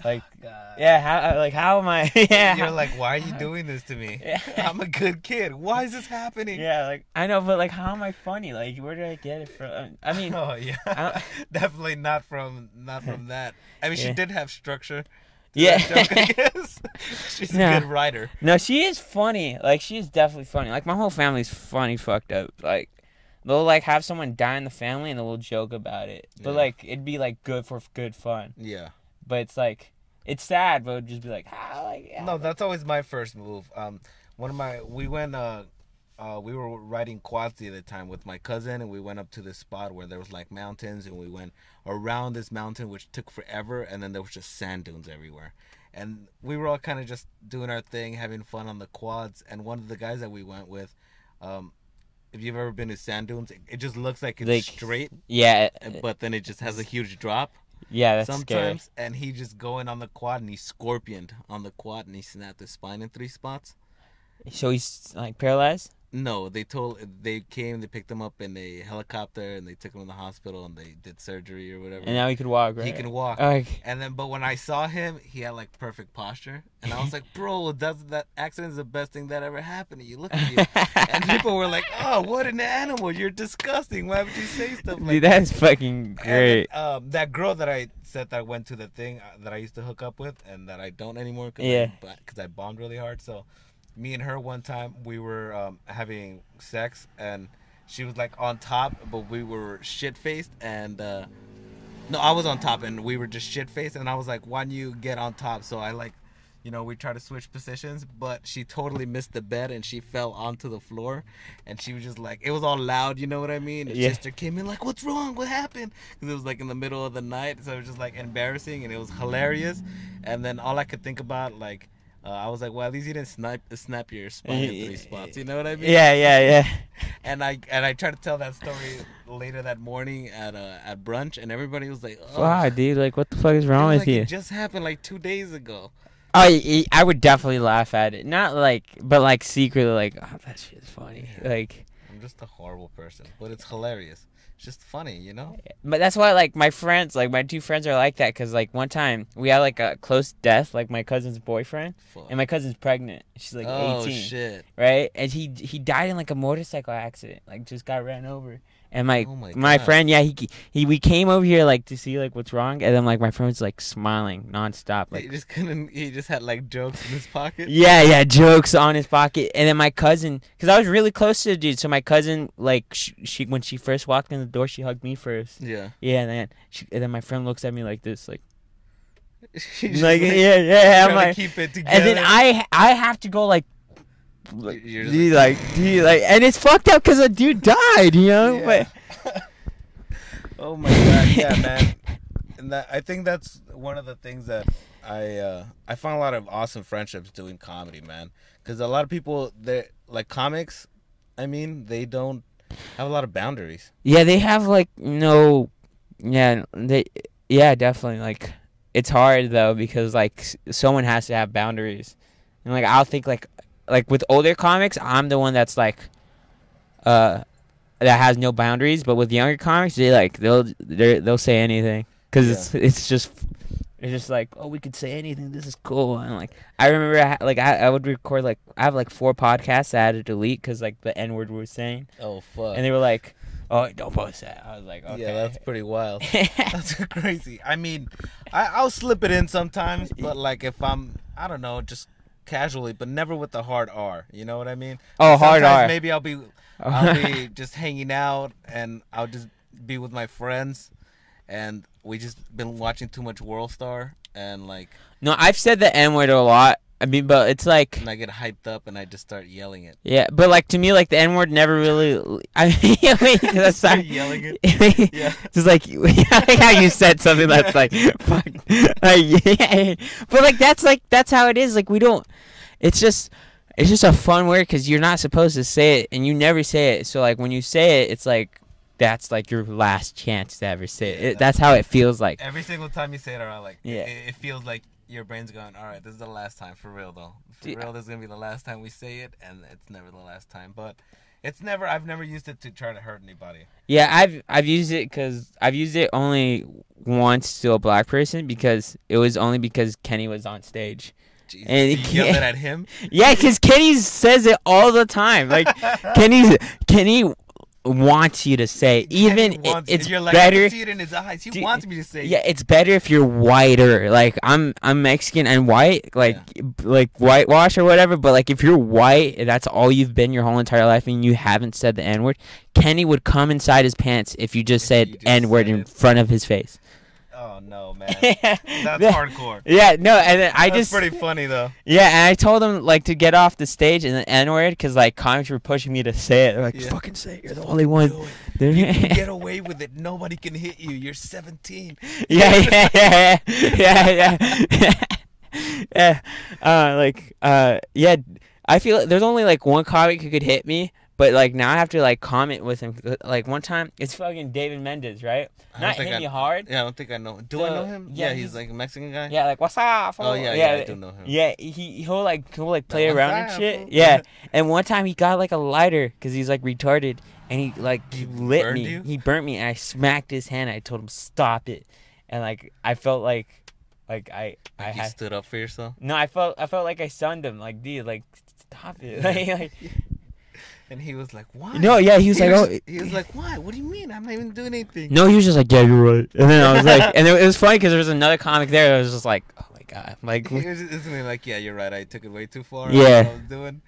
S2: like, oh, yeah, how uh, like how am I? yeah,
S1: You're like, why are you doing this to me?
S2: Yeah.
S1: I'm a good kid. Why is this happening?
S2: yeah, like I know, but like, how am I funny? Like, where did I get it from? Um, I mean,
S1: Oh yeah, definitely not from not from that. I mean, she did have structure.
S2: Yeah.
S1: joke, I guess she's a good writer.
S2: No, she is funny. Like she is definitely funny. Like my whole family's funny, fucked up. Like they'll like have someone die in the family and they'll joke about it. But
S1: Yeah.
S2: like it'd be like good for good fun.
S1: Yeah.
S2: But it's like it's sad, but just be like, ah, like yeah.
S1: No, that's always my first move. Um, one of my we went uh, uh, we were riding quads the other time with my cousin, and we went up to this spot where there was like mountains, and we went around this mountain, which took forever, and then there was just sand dunes everywhere, and we were all kind of just doing our thing, having fun on the quads, and one of the guys that we went with, um. If you've ever been to sand dunes, it, just looks like it's
S2: Like,
S1: straight,
S2: yeah,
S1: but then it just has a huge drop
S2: yeah. That's scary.
S1: sometimes. And he just going on the quad and he scorpioned on the quad and he snapped his spine in three spots.
S2: So he's like paralyzed.
S1: No, they told they came, they picked him up in a helicopter and they took him to the hospital and they did surgery or whatever.
S2: And now he could walk, right?
S1: he can walk.
S2: Like,
S1: and then, but when I saw him, he had like perfect posture, and I was like, "Bro, that's that accident is the best thing that ever happened to you. Look at you." and people were like, "Oh, what an animal! You're disgusting. Why would you say stuff like
S2: dude,
S1: that?"
S2: that's fucking great.
S1: And, um, that girl that I said that went to the thing uh, that I used to hook up with, and that I don't anymore because
S2: Yeah.
S1: I, because I bombed really hard. So, me and her one time we were um, having sex, and she was like on top, but we were shit faced, and uh, no, I was on top, and we were just shit faced, and I was like, "Why don't you get on top?" So I like. You know, we tried to switch positions, but she totally missed the bed and she fell onto the floor. And she was just like, it was all loud, you know what I mean? And
S2: Yeah.
S1: sister came in like, "What's wrong? What happened?" Because it was like in the middle of the night, so it was just like embarrassing and it was hilarious. And then all I could think about, like, uh, I was like, "Well, at least you didn't snap snap your spine in three spots." You know what I mean?
S2: Yeah, yeah, yeah.
S1: And I and I tried to tell that story later that morning at uh, at brunch, and everybody was like, "Oh,
S2: Wow, dude, like what the fuck is wrong with
S1: like
S2: you?
S1: It just happened like two days ago.
S2: I I would definitely laugh at it. Not like, but like secretly, like, oh, that shit's funny. Like,
S1: I'm just a horrible person, but it's hilarious. Just funny, you know?
S2: but that's why like my friends, like my two friends are like that. Cause like one time we had like a close death, like my cousin's boyfriend,
S1: Fuck.
S2: and my cousin's pregnant. She's like
S1: oh
S2: 18,
S1: shit!
S2: right? And he he died in like a motorcycle accident. Like just got ran over. And my
S1: Oh my
S2: my
S1: God.
S2: friend, yeah, he he we came over here like to see like what's wrong, and then like my friend was like smiling nonstop, Like he
S1: just couldn't. He just had like jokes in his pocket.
S2: Yeah, yeah, jokes on his pocket. And then my cousin, because I was really close to the dude, so my cousin, like, she, she when she first walked in the door, she hugged me first.
S1: Yeah.
S2: Yeah, and then she, and then my friend looks at me like this, like,
S1: just,
S2: like, yeah, yeah. I'm like,
S1: keep it together.
S2: and then I I have to go like, like,
S1: You're just
S2: dude, like, he like, and it's fucked up because a dude died, you know.
S1: Yeah.
S2: But
S1: oh my god, yeah, man. And that I think that's one of the things that I uh, I found a lot of awesome friendships doing comedy, man. Because a lot of people, they like comics. I mean, they don't have a lot of boundaries.
S2: yeah, they have like no, yeah, they, yeah, definitely. Like, it's hard though because like someone has to have boundaries, and like I'll think like, like with older comics, I'm the one that's like, uh, that has no boundaries. But with younger comics, they like they'll they they'll say anything because it's it's just It's just like, oh, we could say anything. This is cool. And like, I remember, I, like, I, I would record like I have like four podcasts I had to delete because like the N word we were saying,
S1: Oh fuck.
S2: and they were like, oh, don't post that. I was like, okay.
S1: Yeah, that's pretty wild. That's crazy. I mean, I, I'll slip it in sometimes, but like if I'm, I don't know, just casually, but never with the hard R. You know what I mean?
S2: oh, hard R.
S1: Maybe I'll be, I'll be just hanging out, and I'll just be with my friends, and we just been watching too much World Star, and like,
S2: no, I've said the N word a lot. I mean, but it's like,
S1: and I get hyped up, and I just start yelling it.
S2: yeah, but like to me, like the N word never really. I mean, wait, that's
S1: Start
S2: not.
S1: yelling it. Yeah.
S2: Just like how you said something that's like fuck, like, yeah. but like that's like that's how it is. Like we don't. It's just it's just a fun word because you're not supposed to say it and you never say it. So like when you say it, it's like that's like your last chance to ever say it. It that's how it feels like.
S1: Every single time you say it, around like,
S2: Yeah.
S1: it, it feels like your brain's going, all right, this is the last time for real though. For
S2: Dude,
S1: real, this is gonna be the last time we say it, and it's never the last time. But it's never. I've never used it to try to hurt anybody.
S2: Yeah, I've I've used it because I've used it only once to a black person because it was only because Kenny was on stage.
S1: Jesus,
S2: And it
S1: yelled at him.
S2: Yeah, because Kenny says it all the time. Like Kenny, Kenny wants you to say, even it, it's
S1: you're like,
S2: better.
S1: see it in his eyes. He
S2: Dude,
S1: wants me to say.
S2: Yeah, it's better if you're whiter. Like I'm, I'm Mexican and white, like like whitewash or whatever. But like if you're white, and that's all you've been your whole entire life, and you haven't said the N word, Kenny would come inside his pants if you just
S1: If
S2: said N word in front of his face.
S1: No, man. That's hardcore.
S2: yeah, no, and then I
S1: That's
S2: just
S1: pretty funny though.
S2: Yeah, and I told him like to get off the stage and the N word because like comics were pushing me to say it. They're like,
S1: Yeah.
S2: "Fucking say it! You're the only one."
S1: Do it.
S2: They're-
S1: You can get away with it. Nobody can hit you. You're 17.
S2: yeah, yeah, yeah, yeah, yeah, yeah. Uh, like, uh, yeah. I feel like there's only like one comic who could hit me, but like now I have to like comment with him. Like one time, it's fucking David Mendez, right?
S1: I
S2: Not hit
S1: I-
S2: me hard.
S1: Yeah, I don't think I know. Do I know him?
S2: yeah,
S1: Yeah, he's,
S2: he's-
S1: like a Mexican guy.
S2: Yeah, like what's up?
S1: Oh
S2: fool?"
S1: yeah, yeah, I do know him.
S2: Yeah, he he'll like he'll like play
S1: Like,
S2: around
S1: "What's
S2: and shit. Yeah, and one time he got like a lighter because he's like retarded, and he like he lit me.
S1: you?
S2: He burnt me, and I smacked his hand. I told him stop it, and like I felt like like I I
S1: Like you
S2: had
S1: stood up for yourself.
S2: no, I felt I felt like I stunned him. Like dude, like stop it. like, like,
S1: And he was like, "Why?"
S2: no, yeah, he was
S1: he
S2: like
S1: was,
S2: oh.
S1: he was like, "Why? What do you mean? I'm not even doing anything."
S2: no, he was just like, yeah, you're right. And then I was like, and it, it was funny because there was another comic there that was just like, oh my god, like,
S1: He was just instantly like, "Yeah, you're right. I took it way too far."
S2: Yeah.
S1: What I was doing.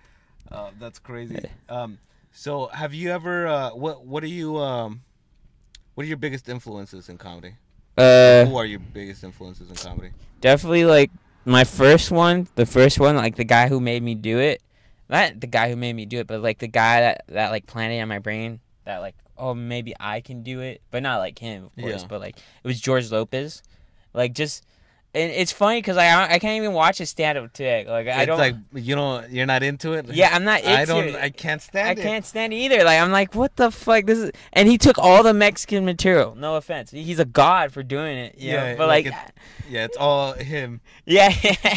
S1: Uh, that's crazy. Um, so have you ever? Uh, what What are you? Um, what are your biggest influences in comedy?
S2: uh,
S1: Who are your biggest influences in comedy?
S2: definitely like my first one, the first one, like the guy who made me do it. Not the guy who made me do it, but like the guy that that like planted in my brain that like oh maybe I can do it, but not like him of course,
S1: Yeah.
S2: but like it was George Lopez, like just. And it's funny because I I can't even watch his stand up today. Like I
S1: it's
S2: don't.
S1: like you know you're not into it.
S2: yeah, I'm not. Into
S1: I don't.
S2: It.
S1: I can't stand
S2: I
S1: it.
S2: can't stand either. Like I'm like, what the fuck? This is, and he took all the Mexican material. No offense, he's a god for doing it. You
S1: Yeah,
S2: know? but
S1: like
S2: like,
S1: Yeah, it's all him.
S2: yeah,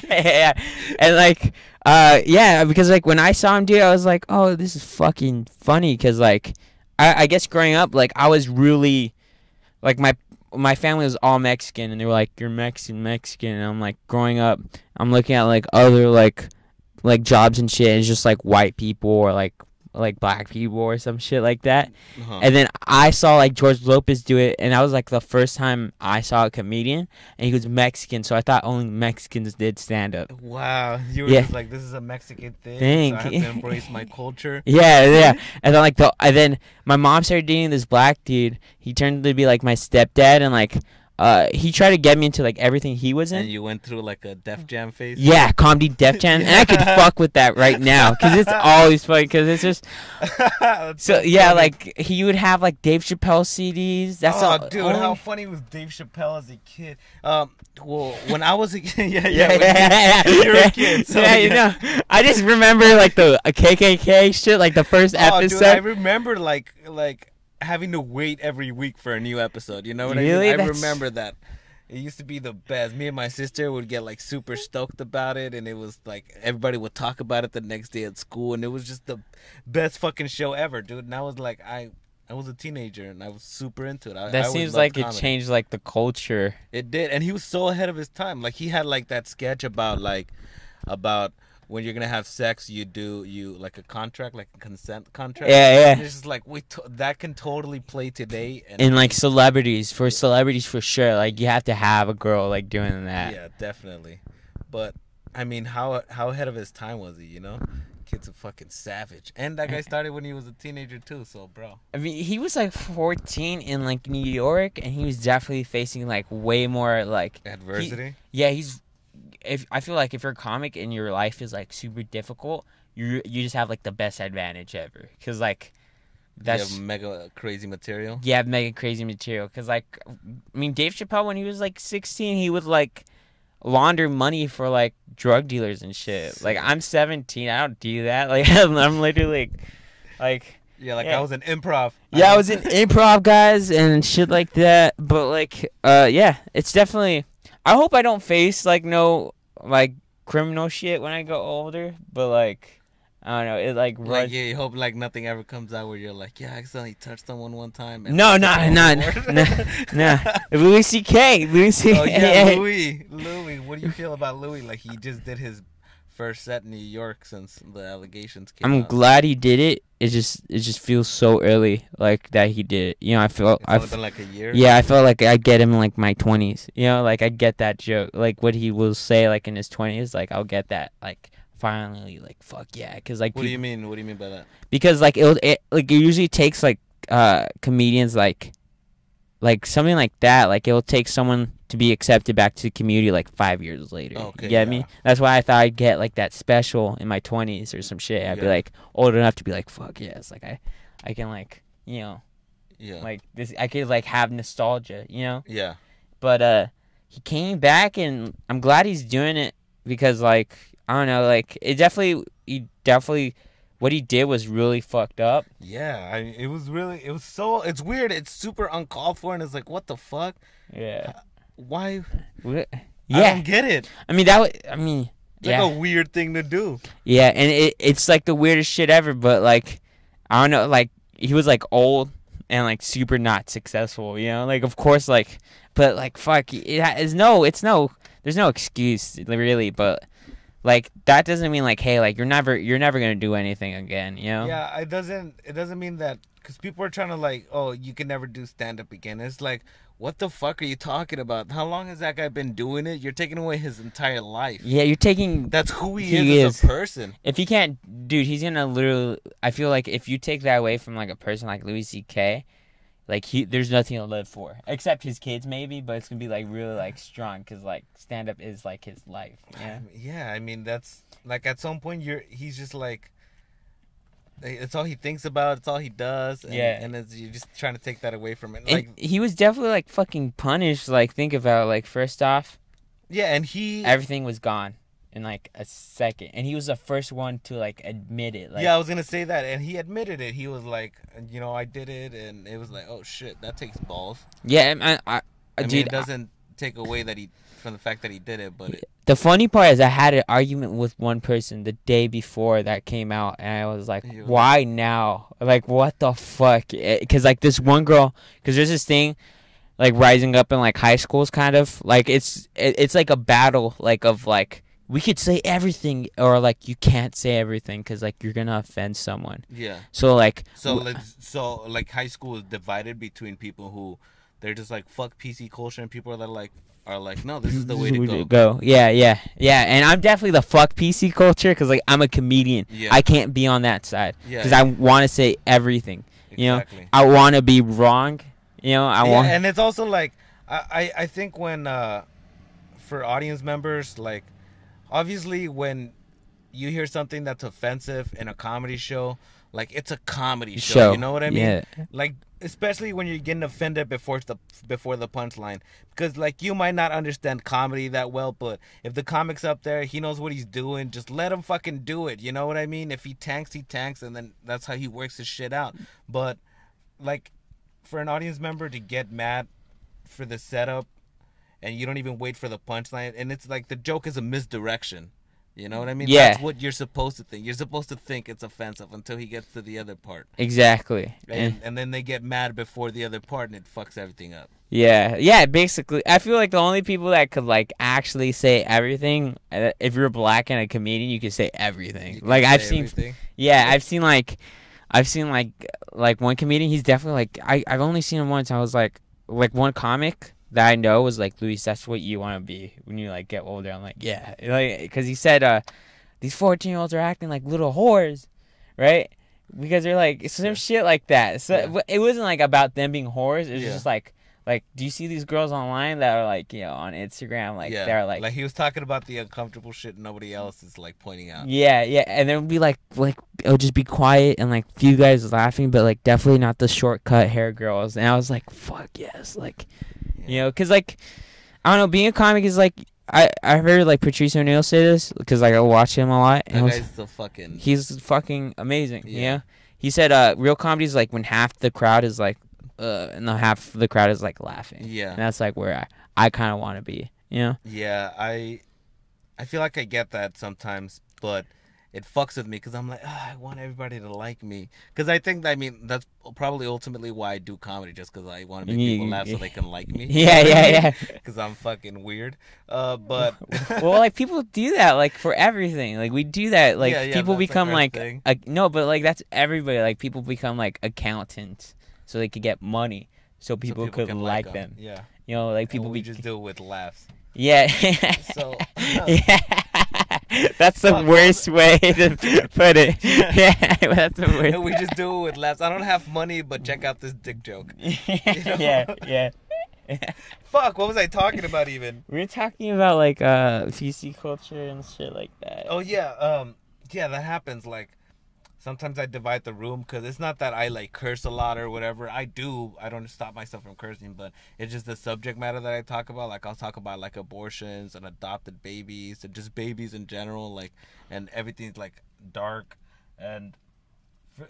S2: yeah, and like, uh, yeah, because like when I saw him do it, I was like, oh, this is fucking funny. Cause like, I, I guess growing up, like I was really, like my my family was all Mexican, and they were like, you're Mexican, Mexican, and I'm like, growing up, I'm looking at like other like, like jobs and shit, and it's just like white people or like like black people or some shit like that.
S1: Uh-huh.
S2: And then I saw like George Lopez do it, and that was like the first time I saw a comedian, and he was Mexican, so I thought only Mexicans did stand up.
S1: Wow, you were
S2: Yeah.
S1: just like, this is a Mexican thing.
S2: Thing.
S1: So I have to embrace my culture.
S2: Yeah, yeah. And then like the and then my mom started dating this black dude. He turned to be like my stepdad, and like uh he tried to get me into like everything he was in.
S1: And you went through like a Def Jam phase.
S2: Yeah, comedy Def Jam, and I could fuck with that right now because it's always funny because it's just so yeah.
S1: funny.
S2: Like he would have like Dave Chappelle CDs. That's
S1: oh,
S2: all.
S1: dude,
S2: only-
S1: how funny was Dave Chappelle as a kid? Um, well, when I was a kid, yeah,
S2: yeah,
S1: yeah,
S2: yeah,
S1: when
S2: yeah,
S1: you were a kid. So,
S2: yeah, you know, I just remember like the uh, KKK shit, like the first
S1: Oh,
S2: episode.
S1: dude, I remember like like having to wait every week for a new episode. You know what
S2: Really?
S1: I mean? I remember that. It used to be the best. Me and my sister would get like super stoked about it, and it was like everybody would talk about it the next day at school, and it was just the best fucking show ever, dude. And I was like, I I was a teenager and I was super into it. I, I
S2: That
S1: always
S2: seems like it changed like the culture.
S1: It did, and he was so ahead of his time. Like he had like that sketch about like about when you're gonna have sex, you do you like a contract, like a consent contract.
S2: Yeah, yeah.
S1: And it's just like we to- that can totally play today. And,
S2: And like celebrities, for celebrities for sure, like you have to have a girl like doing that.
S1: yeah, definitely. But I mean, how how ahead of his time was he? You know, kid's a fucking savage, and that guy started when he was a teenager too. So, bro,
S2: I mean, he was like 14 in like New York, and he was definitely facing like way more like
S1: adversity.
S2: yeah. He's if I feel like if you're a comic and your life is like super difficult, you you just have like the best advantage ever because like
S1: That's
S2: that's
S1: mega crazy material.
S2: Yeah, mega crazy material because like I mean Dave Chappelle when he was like 16 he would like launder money for like drug dealers and shit. Like I'm 17, I don't do that. Like I'm literally like like.
S1: Yeah, like
S2: Yeah.
S1: I was an improv.
S2: Yeah, I was in improv guys and shit like that. But like, uh, yeah, it's definitely. I hope I don't face like no like criminal shit when I go older. But like, I don't know. It like
S1: Like, yeah, you hope like nothing ever comes out where you're like, yeah, I accidentally touched someone one time.
S2: No, no, no, no, no. Louis C.K. Louis C.K.
S1: Oh yeah, Louis. Louis, what do you feel about Louis? Like he just did his first set in New York since the allegations came
S2: I'm
S1: out.
S2: glad he did it. It just it just feels so early like that he did it. You know, I felt I
S1: been like a year.
S2: Yeah, I felt like I get him in like my twenties. You know, like I get that joke, like what he will say, like in his twenties. Like I'll get that, like finally, like fuck yeah, because like
S1: What do you mean? What do you mean by that?
S2: because like it'll, it like it usually takes like uh comedians like like something like that. Like it'll take someone to be accepted back to the community like five years later.
S1: Okay,
S2: you get
S1: yeah.
S2: me? That's why I thought I'd get like that special in my twenties or some shit. I'd be like old enough to be like fuck yes, like I I can like you know
S1: Yeah.
S2: like this I could like have nostalgia. You know
S1: yeah.
S2: but uh he came back and I'm glad he's doing it because like I don't know like it definitely he definitely what he did was really fucked up.
S1: Yeah. I, it was really. It was so. It's weird. It's super uncalled for, and it's like, what the fuck?
S2: Yeah.
S1: Why?
S2: Wha-
S1: I don't get it.
S2: I mean that was I mean
S1: It's
S2: yeah.
S1: like a weird thing to do.
S2: yeah, and it it's like the weirdest shit ever but like I don't know like he was like old and like super not successful, you know? Like of course like but like fuck it is no it's no there's no excuse really but like that doesn't mean like hey like you're never you're never going to do anything again, you know?
S1: Yeah, it doesn't. It doesn't mean that because people are trying to like, oh, you can never do stand up again. It's like, what the fuck are you talking about? How long has that guy been doing it? You're taking away his entire life.
S2: Yeah, you're taking
S1: That's who he,
S2: He
S1: is, as
S2: is.
S1: a person.
S2: if he can't dude he's gonna literally i feel like if you take that away from like a person like louis ck like he there's nothing to live for except his kids maybe but it's gonna be like really like strong because like stand up is like his life yeah
S1: Yeah, I mean that's like at some point you're he's just like it's all he thinks about, it's all he does, and,
S2: Yeah.
S1: and it's, you're just trying to take that away from it.
S2: and
S1: Like,
S2: he was definitely like fucking punished like think about like first off
S1: yeah, and he,
S2: everything was gone in like a second and he was the first one to like admit it like
S1: yeah, I was gonna say that, and he admitted it. He was like, you know, I did it, and it was like, oh shit, that takes balls.
S2: yeah I, I, I,
S1: I mean,
S2: dude
S1: it doesn't take away that he from the fact that he did it, but it,
S2: The funny part is I had an argument with one person the day before that came out, and I was like,
S1: You-
S2: "Why now? Like, what the fuck?" Eh, because like this one girl, because there's this thing, like rising up in like high schools, kind of like it's it, it's like a battle, like of like we could say everything, or like you can't say everything because like you're gonna offend someone.
S1: yeah.
S2: So like,
S1: So
S2: w-
S1: like, so like high school is divided between people who they're just like fuck PC culture, and people that are like are like, no, this is the way to go.
S2: Yeah, yeah, yeah. And I'm definitely the fuck PC culture because like I'm a comedian.
S1: Yeah.
S2: I can't be on that side
S1: Yeah.
S2: because I want to say everything. Exactly. You know, I want to be wrong. You know, I
S1: yeah,
S2: want.
S1: and it's also like I, I I think when uh for audience members like obviously when you hear something that's offensive in a comedy show like it's a comedy show,
S2: Show,
S1: you know what i mean
S2: yeah.
S1: like especially when you're getting offended before the before the punchline. Because like you might not understand comedy that well but if the comic's up there he knows what he's doing just let him fucking do it you know what i mean? If he tanks he tanks and then that's how he works his shit out. But like for an audience member to get mad for the setup and you don't even wait for the punchline and it's like the joke is a misdirection You know what I mean?
S2: Yeah.
S1: That's what you're supposed to think. You're supposed to think it's offensive until he gets to the other part.
S2: Exactly.
S1: And,
S2: And-
S1: and then they get mad before the other part and it fucks everything up.
S2: Yeah, yeah. Basically, I feel like the only people that could like actually say everything. uh, If you're black and a comedian, you can say everything.
S1: Can
S2: like I've seen,
S1: everything.
S2: yeah, I've seen like, I've seen like, like one comedian. He's definitely like I. I've only seen him once. I was like, like one comic that I know was like Luis. That's what you want to be when you like get older. I'm like, yeah, like because he said, uh, these 14 year olds are acting like little whores, right? Because they're like some
S1: Yeah.
S2: shit like that. So
S1: Yeah.
S2: it wasn't like about them being whores. It was
S1: Yeah.
S2: just like like do you see these girls online that are like you know on Instagram like
S1: yeah.
S2: they're like,
S1: like he was talking about the uncomfortable shit nobody else is like pointing out.
S2: yeah yeah and then be like like it'll just be quiet and like few guys laughing but like definitely not the shortcut hair girls and I was like fuck yes like you know because like I don't know being a comic is like I I heard like Patrice O'Neal say this because like I watch him a lot and
S1: That
S2: was,
S1: guy's the fucking.
S2: he's fucking amazing
S1: Yeah.
S2: yeah he said uh real comedy is like when half the crowd is like uh and the half of the crowd is like laughing
S1: yeah.
S2: and that's like where I, I kind of want to be, you know?
S1: Yeah, I I feel like I get that sometimes, but it fucks with me because I'm like, ah, I want everybody to like me. Because I think, I mean, that's probably ultimately why I do comedy, just because I want to make people laugh so they can like me.
S2: Yeah, yeah, yeah.
S1: Because I'm fucking weird. Uh, but
S2: well, like people do that like for everything. Like we do that. Like
S1: Yeah, yeah,
S2: people
S1: like,
S2: become
S1: our
S2: like, a, no, but like that's everybody. Like people become like accountants so they could get money, so
S1: so
S2: people, could
S1: like,
S2: like
S1: 'em.
S2: them.
S1: Yeah.
S2: You know, like
S1: People
S2: people
S1: we
S2: be
S1: just do it with laughs.
S2: yeah.
S1: So-
S2: yeah. That's the
S1: Fuck,
S2: worst way to put it. Yeah, that's the worst.
S1: we just do it with laughs. I don't have money, but check out this dick joke.
S2: yeah, yeah.
S1: Fuck, what was I talking about even?
S2: We were talking about like uh PC culture and shit like that.
S1: Oh yeah, um, yeah, that happens. Like sometimes I divide the room because it's not that I like curse a lot or whatever. I do. I don't stop myself from cursing, but it's just the subject matter that I talk about. Like I'll talk about like abortions and adopted babies and just babies in general. Like and everything's like dark. And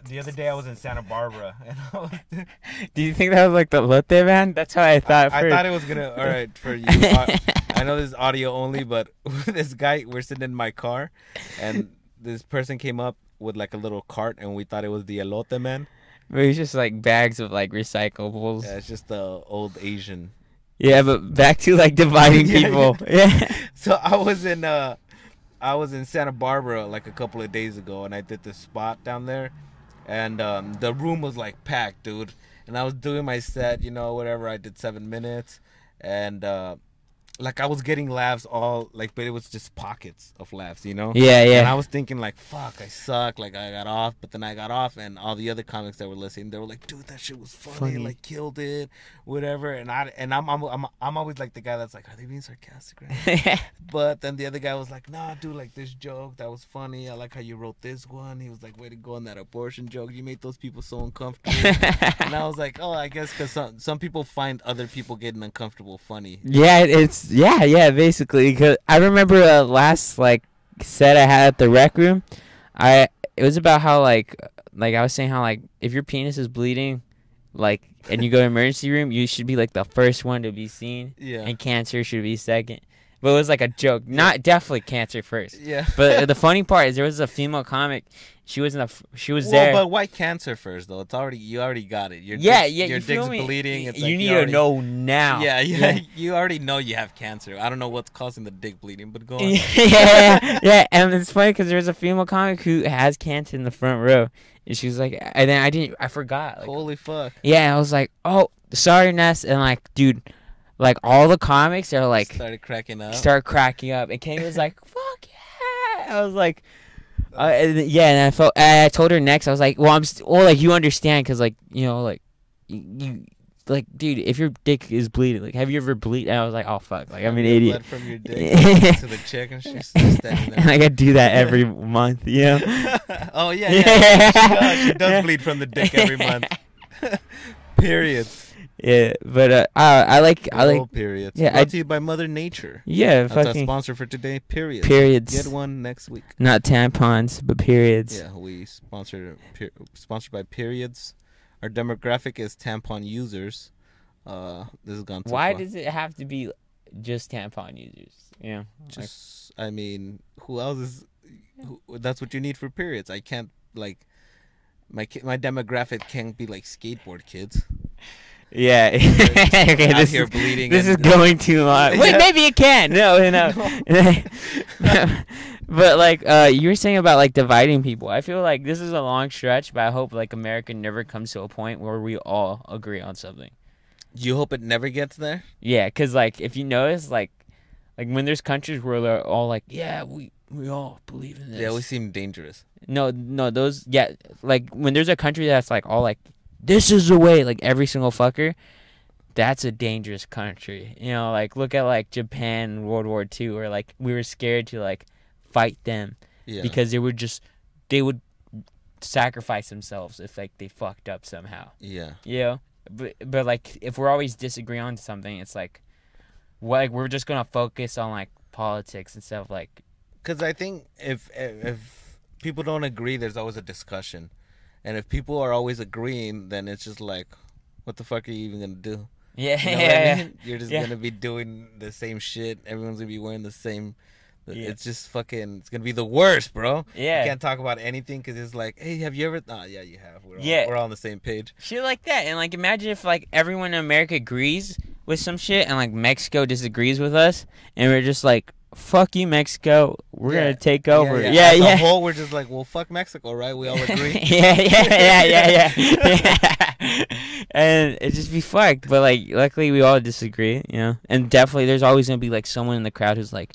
S1: the other day I was in Santa Barbara and I was.
S2: Do you think that was like the elote man? That's how I thought.
S1: I
S2: first.
S1: thought it was gonna. All right, for you. I, uh, I know this is audio only, but this guy, we're sitting in my car, and this person came up with like a little cart, and we thought it was the elote man.
S2: But it was just like bags of like recyclables.
S1: Yeah, it's just the old Asian.
S2: Yeah, but back to like dividing
S1: Yeah,
S2: people. Yeah.
S1: So I was in uh, I was in Santa Barbara like a couple of days ago, and I did this spot down there, and um, the room was like packed, dude. And I was doing my set, you know, whatever. I did seven minutes, and uh, like I was getting laughs all like, but it was just pockets of laughs, you know.
S2: Yeah, yeah.
S1: And I was thinking like, fuck, I suck. Like I got off, but then I got off, and all the other comics that were listening, they were like, dude, that shit was funny,
S2: Funny.
S1: like killed it, whatever. And I and I'm I'm I'm, I'm always like the guy that's like, are they being sarcastic right? But then the other guy was like, nah, dude, like this joke, that was funny. I like how you wrote this one. He was like, way to go on that abortion joke. You made those people so uncomfortable. and I was like, oh, I guess because some, some people find other people getting uncomfortable funny.
S2: yeah, it's yeah, yeah, basically. Cause I remember uh, last like set I had at the rec room. I it was about how like like I was saying how like if your penis is bleeding, like and you go to emergency room, you should be like the first one to be seen,
S1: Yeah.
S2: and cancer should be second. But it was like a joke, not definitely cancer first.
S1: Yeah.
S2: But uh, the funny part is there was a female comic. She was in a. she was
S1: well,
S2: there.
S1: but why cancer first though? It's already you already got it. Your
S2: yeah,
S1: dick's,
S2: yeah,
S1: your
S2: you
S1: dick's bleeding. It's
S2: you
S1: like
S2: need
S1: already,
S2: to know now.
S1: Yeah, yeah, you already know you have cancer. I don't know what's causing the dick bleeding, but go on.
S2: yeah, yeah, yeah, and it's funny because there's a female comic who has cancer in the front row, and she was like, and then I didn't, I forgot. Like,
S1: Holy fuck!
S2: yeah, I was like, oh, sorry, Ness, and like, dude, like all the comics are like
S1: started cracking up.
S2: start cracking up, and Kenny was like, fuck yeah, I was like. Uh, and yeah, and I felt. I told her next. I was like, "Well, I'm. St- well, like you understand, cause like you know, like you, you, like, dude, if your dick is bleeding, like, have you ever bleed?" And I was like, "Oh fuck, like I'm an idiot."
S1: Bled from your dick to the chick, and she's just standing
S2: and. I gotta do that every month, you know.
S1: oh yeah, yeah. She, does, she does bleed from the dick every month. Period.
S2: Yeah, but uh, I, I like I like
S1: periods.
S2: yeah,
S1: Brought
S2: I-
S1: to you by Mother Nature.
S2: yeah,
S1: That's our
S2: fucking
S1: sponsor for today. Period.
S2: periods,
S1: Get one next week.
S2: not tampons, but periods.
S1: Yeah, we sponsored per, sponsored by Periods. Our demographic is tampon users. Uh, this has gone too
S2: Why
S1: far.
S2: does it have to be just tampon users. You know, like,
S1: Just, I mean, who else is? Who, that's what you need for periods. I can't like. My my demographic can't be like skateboard kids.
S2: Yeah. okay, this
S1: here
S2: is,
S1: bleeding
S2: This is going too long. Wait,
S1: Yeah.
S2: maybe it can. No, no. but like uh, you were saying about like dividing people, I feel like this is a long stretch, but I hope like America never comes to a point where we all agree on something.
S1: You hope it never gets there.
S2: Yeah, cause like if you notice, like, like when there's countries where they're all like, yeah, we we all believe in this.
S1: They always seem dangerous.
S2: No, no, those yeah, like when there's a country that's like all like, this is the way, like every single fucker. That's a dangerous country. You know, like look at like Japan World War II, where like we were scared to like fight them
S1: Yeah.
S2: because they would just they would sacrifice themselves if like they fucked up somehow.
S1: yeah.
S2: You know, but but like if we're always disagreeing on something, it's like, what like we're just gonna focus on like politics instead of like
S1: Because I think if if people don't agree, there's always a discussion, and if people are always agreeing, then it's just like, what the fuck are you even gonna do?
S2: yeah
S1: You know
S2: yeah,
S1: I
S2: yeah.
S1: mean? You're just
S2: Yeah.
S1: gonna be doing the same shit. Everyone's gonna be wearing the same.
S2: Yeah.
S1: It's just fucking. It's gonna be the worst, bro.
S2: Yeah.
S1: You can't talk about anything because it's like, hey, have you ever? Oh, yeah, you have. We're all,
S2: Yeah.
S1: we're all on the same page.
S2: shit like that. And like, imagine if like everyone in America agrees with some shit, and like Mexico disagrees with us, and we're just like, "Fuck you, Mexico. We're
S1: Yeah.
S2: gonna take over."
S1: Yeah,
S2: Yeah, yeah.
S1: a whole, we're just like, well, fuck Mexico, right? We all agree.
S2: yeah, yeah, yeah, yeah, yeah. and it just be fucked. But like, luckily, we all disagree, you know. And definitely, there's always gonna be like someone in the crowd who's like,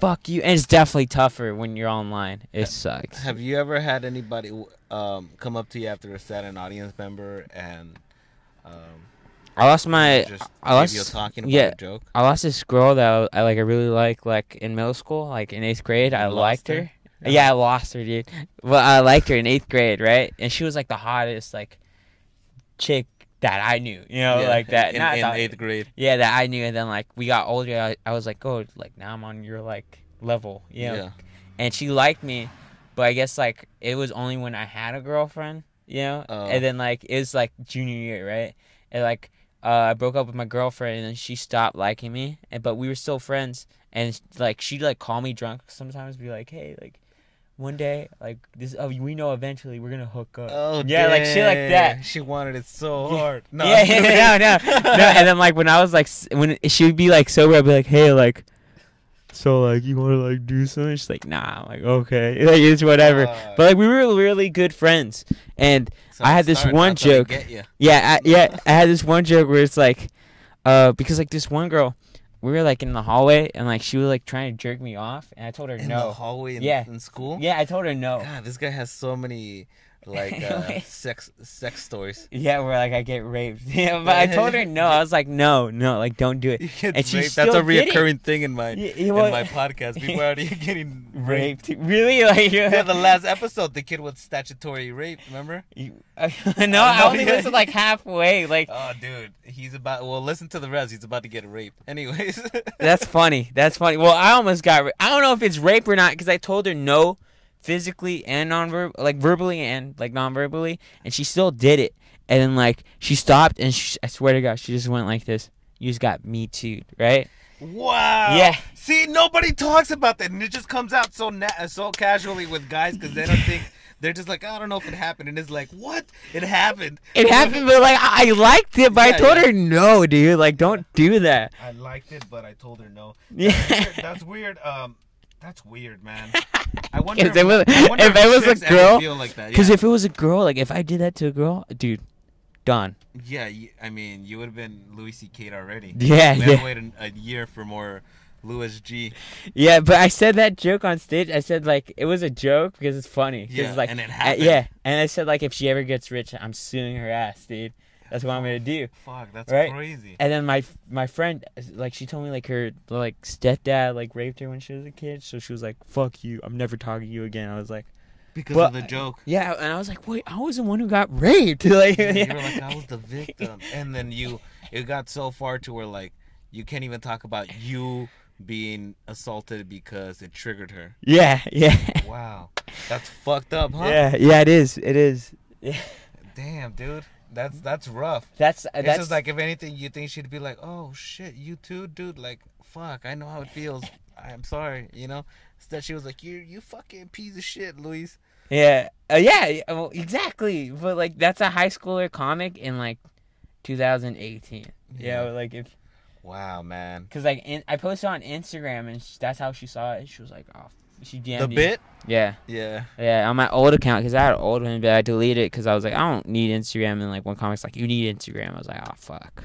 S2: "Fuck you," and it's definitely tougher when you're online. It sucks.
S1: Have you ever had anybody um, come up to you after a set, an audience member, and um,
S2: I lost my.
S1: just
S2: I lost.
S1: you talking about
S2: yeah.
S1: a joke?
S2: I lost this girl that I, I like. I really like like in middle school, like in eighth grade. I liked her.
S1: her?
S2: Yeah. I lost her, dude. But I liked her in eighth grade, right? And she was like the hottest like chick that I knew. You know,
S1: Yeah,
S2: like that.
S1: in, in eighth grade.
S2: Yeah, that I knew. And then like we got older, I, I was like, oh, like now I'm on your like level. You know?
S1: Yeah.
S2: And she liked me, but I guess like it was only when I had a girlfriend. You know.
S1: Oh.
S2: And then like it was like junior year, right? And like uh, I broke up with my girlfriend, and then she stopped liking me. And but we were still friends, and like she'd like call me drunk sometimes, be like, hey, like. One day, like this, oh, we know eventually we're gonna hook up.
S1: Oh,
S2: yeah, like shit like that.
S1: She wanted it so
S2: Yeah.
S1: hard. No,
S2: yeah, yeah, no, no, no. And then like when I was like, when she would be like sober, I'd be like, hey, like, so like you want to like do something? She's like, nah. I'm like, okay, like it's whatever.
S1: Uh,
S2: But like we were really good friends, and
S1: so
S2: I had this one
S1: that's how they
S2: joke. yeah, I, yeah, I had this one joke where it's like, uh, because like this one girl, we were like in the hallway, and like she was like trying to jerk me off, and I told her
S1: In the
S2: no.
S1: hallway in,
S2: Yeah.
S1: in school.
S2: Yeah, I told her no.
S1: God, this guy has so many like uh, sex sex stories.
S2: Yeah, where like I get raped. Yeah, but I told her no. I was like, no, no, like don't do it. And she
S1: raped. That's a reoccurring thing in my
S2: Yeah,
S1: in my podcast. People are already getting raped.
S2: raped. Really? Like
S1: Yeah, the last episode, the kid was statutory rape. Remember?
S2: You- no,
S1: I
S2: I only
S1: yeah.
S2: listened like halfway. Like
S1: Oh, dude, he's about. Well, listen to the rest. He's about to get raped. Anyways.
S2: that's funny. That's funny. Well, I almost got. Ra- I don't know if it's rape or not because I told her no, physically and non like verbally and like non-verbally, and she still did it. And then like she stopped and she, I swear to God, she just went like this. You just got me too, right?
S1: Wow.
S2: Yeah.
S1: See, nobody talks about that, and it just comes out so na- so casually with guys because they don't think they're just like, I don't know if it happened, and it's like, what? It happened.
S2: It happened, but like I liked it, but I told
S1: yeah.
S2: her no, dude. Like don't do that.
S1: I liked it, but I told her no.
S2: Yeah.
S1: That's weird. Um, that's weird, man. I wonder
S2: If it was-
S1: I wonder
S2: if it was a
S1: chicks ever
S2: girl-
S1: feel like that.
S2: Because
S1: yeah.
S2: if it was a girl, like if I did that to a girl, dude, done.
S1: yeah, I mean, you would have been Louis C.K. already.
S2: Yeah,
S1: we
S2: yeah.
S1: had to a year for more Louis G.
S2: Yeah, but I said that joke on stage. I said like it was a joke because it's funny.
S1: Yeah,
S2: it's, like,
S1: and it happened.
S2: yeah, and I said like if she ever gets rich, I'm suing her ass, dude. That's what I'm gonna do.
S1: Fuck, that's
S2: Right?
S1: crazy.
S2: And then my my friend, like she told me like her like stepdad like raped her when she was a kid, so she was like, "Fuck you, I'm never talking to you again." I was like,
S1: Because of the joke.
S2: "Yeah," and I was like, "Wait, I was the one who got raped." like,
S1: Yeah, you were like, I was the victim, and then you, it got so far to where like you can't even talk about you being assaulted because it triggered her.
S2: yeah, yeah,
S1: Wow, that's fucked up, huh?
S2: yeah, yeah. It is, it is. Yeah.
S1: Damn, dude. That's that's rough.
S2: That's
S1: It's
S2: that's
S1: just like if anything, you think she'd be like, "Oh shit, you too, dude." Like, fuck, I know how it feels. I'm sorry, you know. Instead, she was like, "You, you fucking piece of shit, Luis."
S2: yeah, uh, yeah, well, exactly. But like that's a high schooler comic in like 2018. Yeah,
S1: Yeah.
S2: like if
S1: Wow, man.
S2: because like in, I posted on Instagram and sh that's how she saw it. She was like, oh, she DM'd
S1: The
S2: me.
S1: bit.
S2: Yeah,
S1: Yeah.
S2: yeah, on my old account because I had an old one, but I deleted it because I was like, I don't need Instagram. And like one comic's like, you need Instagram. I was like, oh fuck.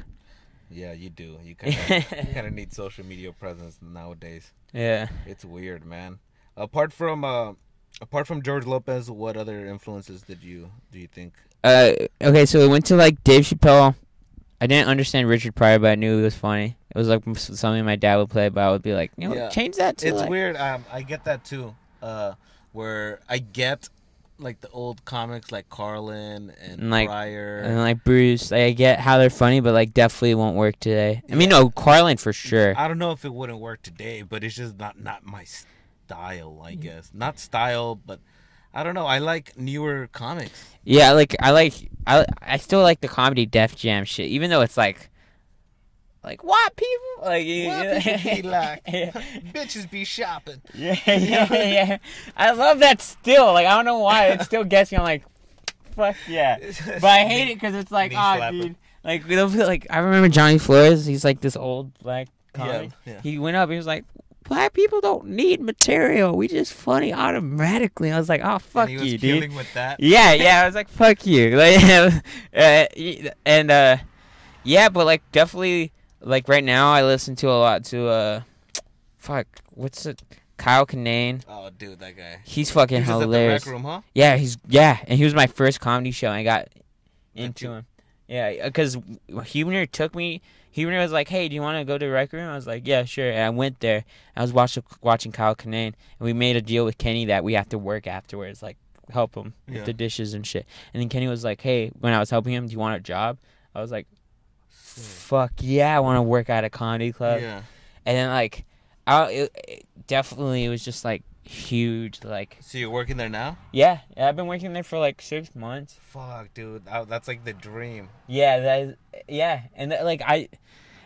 S1: Yeah, you do. You kind of kind of need social media presence nowadays.
S2: yeah.
S1: It's weird, man. Apart from uh, apart from George Lopez, what other influences did you do you think?
S2: Uh, okay, so we went to like Dave Chappelle. I didn't understand Richard Pryor, but I knew he was funny. It was like something my dad would play, but I would be like, you know,
S1: Yeah.
S2: change that to
S1: It's
S2: like-
S1: weird. Um, I get that too. Uh, where I get like the old comics like Carlin and
S2: And, like-
S1: Pryor.
S2: And like Bruce, like, I get how they're funny, but like definitely won't work today. I mean, no, Carlin for sure.
S1: I don't know if it wouldn't work today, but it's just not not my style.
S2: Mm.
S1: I guess not style, but I don't know. I like newer comics.
S2: Yeah, like I like I I still like the comedy Def Jam shit, even though it's like like what people like you-
S1: What people be like?
S2: yeah.
S1: Bitches be shopping.
S2: yeah, yeah, yeah. I love that still. Like I don't know why it still gets me. I'm like, fuck yeah. But I hate it because it's like,
S1: Knee
S2: oh, dude. Like like, I remember Johnny Flores. He's like this old black
S1: Yeah,
S2: comic.
S1: yeah.
S2: He went up. He was like, black people don't need material. We just funny automatically. I was like, oh fuck
S1: and he was
S2: you, dude.
S1: with that.
S2: Yeah, yeah. I was like, fuck you. Like, uh, and uh, yeah, but like definitely, like right now, I listen to a lot to uh, fuck, what's it? Kyle Kinane.
S1: Oh, dude, that guy.
S2: He's fucking
S1: He
S2: hilarious.
S1: At the rec room, huh?
S2: Yeah, he's yeah, and he was my first comedy show. I got into him. Yeah, because Huebner took me. Huebner was like, "Hey, do you want to go to the rec room?" I was like, "Yeah, sure." And I went there. I was watching watching Kyle Kinane, and we made a deal with Kenny that we have to work afterwards, like help him
S1: Yeah.
S2: with the dishes and shit. And then Kenny was like, "Hey, when I was helping him, do you want a job?" I was like, "Fuck yeah, I want to work at a comedy club."
S1: yeah.
S2: And then like, I it, it definitely it was just like huge, like.
S1: So you're working there now?
S2: Yeah, yeah, I've been working there for like six months.
S1: Fuck, dude. That, that's like the dream.
S2: Yeah, that is, yeah, and that, like I,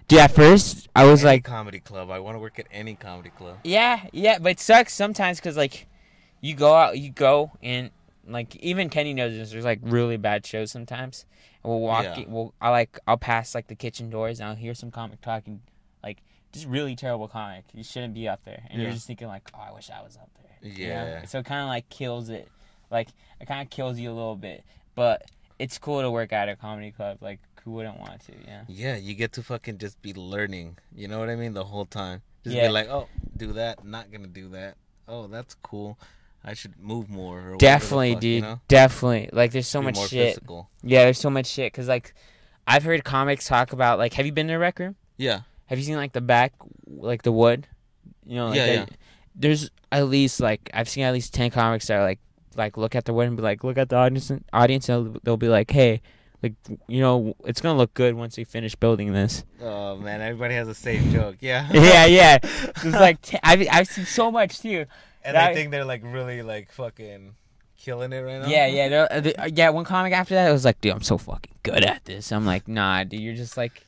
S2: dude, at first I was
S1: Any
S2: like,
S1: comedy club. I want to work at any comedy club.
S2: yeah, yeah, but it sucks sometimes because like, you go out, you go and like even Kenny knows this. There's like really bad shows sometimes. And we'll walk,
S1: Yeah.
S2: we'll I like I'll pass like the kitchen doors and I'll hear some comic talking, like just really terrible comic. You shouldn't be up there, and you're just thinking like, oh, I wish I was up there. you know?
S1: Yeah.
S2: So it kind of like kills it, like it kind of kills you a little bit, but it's cool to work at a comedy club. Like who wouldn't want to? Yeah.
S1: Yeah, you get to fucking just be learning. You know what I mean? The whole time. Just
S2: Yeah.
S1: be like, oh, do that. Not gonna do that. Oh, that's cool. I should move more. Or
S2: Definitely,
S1: fuck,
S2: dude.
S1: You know?
S2: Definitely. Like, there's so
S1: Be
S2: much shit.
S1: Physical.
S2: Yeah, there's so much shit. Cause like, I've heard comics talk about like, have you been to a rec room?
S1: Yeah.
S2: Have you seen like the back, like the wood? You know, like
S1: Yeah,
S2: that-
S1: yeah.
S2: There's at least like I've seen at least ten comics that are like like look at the wood and be like, look at the audience, audience, and they'll, they'll be like, hey, like you know, it's gonna look good once we finish building this.
S1: Oh man, everybody has the same joke. Yeah.
S2: yeah, yeah. It's like t- I've I've seen so much too.
S1: and
S2: that-
S1: I think they're like really like fucking killing it right now.
S2: Yeah, yeah, they're- uh, they- uh, yeah. One comic after that, was like, dude, I'm so fucking good at this. I'm like, nah, dude, you're just like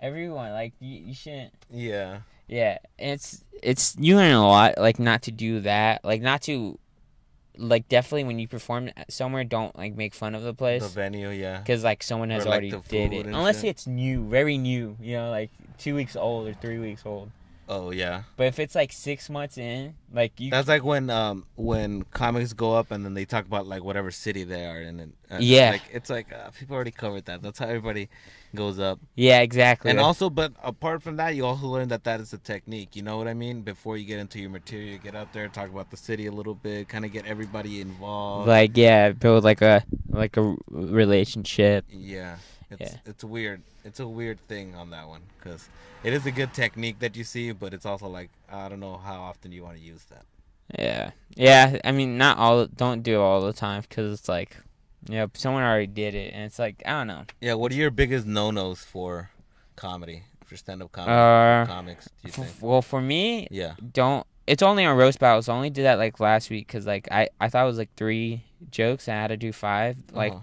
S2: everyone. Like you, you shouldn't.
S1: Yeah.
S2: Yeah, and it's it's you learn a lot. Like not to do that. Like not to, like definitely when you perform somewhere, don't like make fun of the place.
S1: The venue, yeah.
S2: because like someone has
S1: Or,
S2: already did it. Unless
S1: shit.
S2: it's new, very new. You know, like two weeks old or three weeks old.
S1: Oh yeah.
S2: But if it's like six months in, like you.
S1: That's like when um when comics go up and then they talk about like whatever city they are in and
S2: Yeah.
S1: like it's like uh, people already covered that. That's how everybody goes up.
S2: yeah, exactly.
S1: And also, but apart from that, you also learn that that is a technique. You know what I mean? Before you get into your material, you get out there, talk about the city a little bit, kind of get everybody involved.
S2: like yeah, build like a like a relationship.
S1: yeah, it's
S2: Yeah.
S1: it's weird. It's a weird thing on that one because it is a good technique that you see, but it's also like I don't know how often you want to use that.
S2: Yeah, yeah. I mean, not all. Don't do it all the time because it's like, yeah, someone already did it, and it's like I don't know.
S1: Yeah, what are your biggest no nos for comedy, for stand up comedy,
S2: Uh,
S1: comics? Do you
S2: F-
S1: think?
S2: well, for me,
S1: Yeah,
S2: don't. It's only on roast battles. I only did that like last week because like I I thought it was like three jokes and I had to do five. Like
S1: Uh-huh.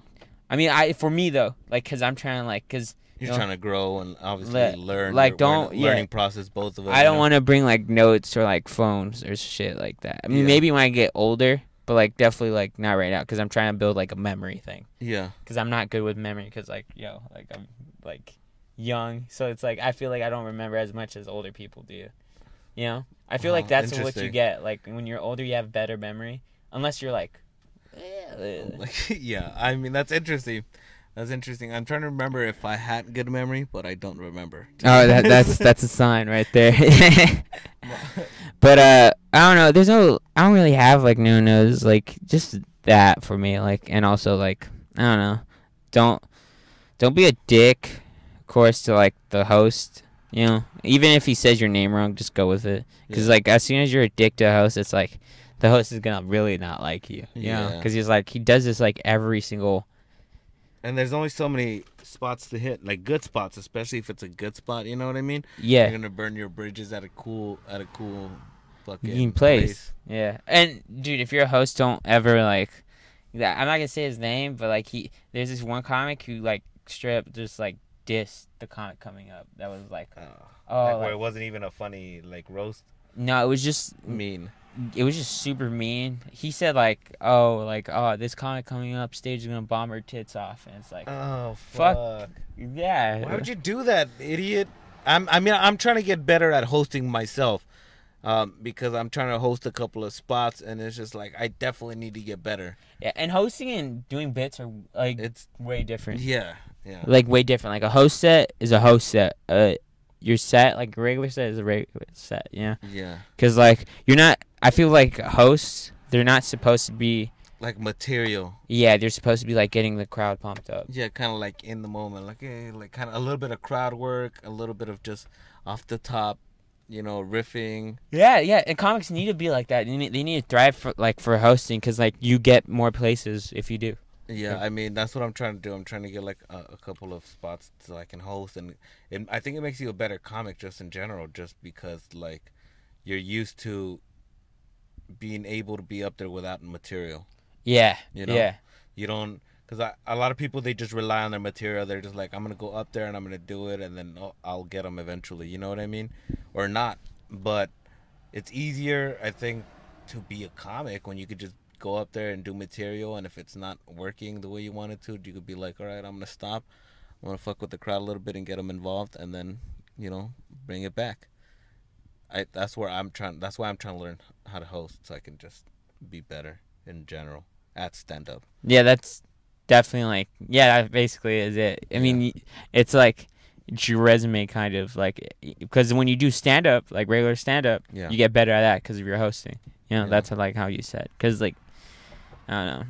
S2: I mean, I for me though, like, cause I'm trying to like, cause
S1: You're
S2: No.
S1: trying to grow and obviously
S2: Le-
S1: learn.
S2: like,
S1: We're- we're in
S2: don't-
S1: a
S2: yeah.
S1: learning process, both of us.
S2: I don't
S1: know?
S2: want to bring like notes or like phones or shit like that. I mean,
S1: Yeah.
S2: maybe when I get older, but like definitely like not right now, because I'm trying to build like a memory thing.
S1: Yeah.
S2: Because I'm not good with memory, because like yo, like I'm like young, so it's like I feel like I don't remember as much as older people do. You know, I feel like
S1: Oh,
S2: that's what you get. Like when you're older, you have better memory, unless you're like.
S1: Like, yeah. I mean, that's interesting. That's interesting. I'm trying to remember if I had good memory, but I don't remember.
S2: Oh, that, that's that's a sign right there. but uh, I don't know. There's no. I don't really have like no nos. Like just that for me. Like and also like I don't know. Don't don't be a dick. Of course, to like the host. You know, even if he says your name wrong, just go with it. Because
S1: Yeah.
S2: like as soon as you're a dick to a host, it's like the host is gonna really not like you. You know,
S1: Yeah.
S2: because he's like he does this like every single.
S1: And there's only so many spots to hit, like good spots, especially if it's a good spot. You know what I mean?
S2: Yeah.
S1: You're gonna burn your bridges at a cool, at a cool, fucking
S2: Mean place. Yeah, and dude, if you're a host, don't ever like. I'm not gonna say his name, but like he, there's this one comic who like straight up just like dissed the comic coming up. That was like,
S1: Uh,
S2: oh,
S1: like where
S2: like-
S1: it wasn't even a funny like roast.
S2: no, it was just,
S1: Mean.
S2: It was just super mean. He said like, oh, like, oh, this comic coming up, stage is gonna bomb her tits off, and it's like,
S1: Oh
S2: Fuck.
S1: fuck!
S2: yeah,
S1: Why would you do that, idiot? I'm. I mean, I'm trying to get better at hosting myself, um, because I'm trying to host a couple of spots, and it's just like I definitely need to get better.
S2: Yeah, and hosting and doing bits are like
S1: It's
S2: way different.
S1: yeah, yeah,
S2: like way different. Like a host set is a host set. Uh, your set, like regular set, is a regular set. Yeah.
S1: yeah.
S2: Because like you're not. I feel like hosts, they're not supposed to be.
S1: Like material.
S2: Yeah, they're supposed to be like getting the crowd pumped up.
S1: Yeah, kind of like in the moment, like eh, like kind of a little bit of crowd work, a little bit of just off the top, you know, riffing.
S2: Yeah, yeah. And comics need to be like that. They need, they need to thrive for like for hosting because like you get more places if you do.
S1: Yeah. I mean that's what I'm trying to do. I'm trying to get like a, a couple of spots so I can host, and it, I think it makes you a better comic just in general, just because like you're used to being able to be up there without material.
S2: Yeah.
S1: You know?
S2: Yeah.
S1: You don't because a lot of people they just rely on their material. They're just like I'm gonna go up there and I'm gonna do it, and then I'll, I'll get them eventually. You know what I mean? Or not, but it's easier I think to be a comic when you could just go up there and do material, and if it's not working the way you want it to, you could be like, all right, I'm gonna stop. I'm gonna fuck with the crowd a little bit and get them involved, and then you know bring it back. I that's where I'm trying. That's why I'm trying to learn how to host so I can just be better in general at stand up.
S2: Yeah. That's definitely like yeah. That basically is it. I mean, y it's like it's your resume kind of like because when you do stand up like regular stand up,
S1: Yeah.
S2: you get better at that because of your hosting. You know,
S1: Yeah.
S2: that's like how you said because like I don't know.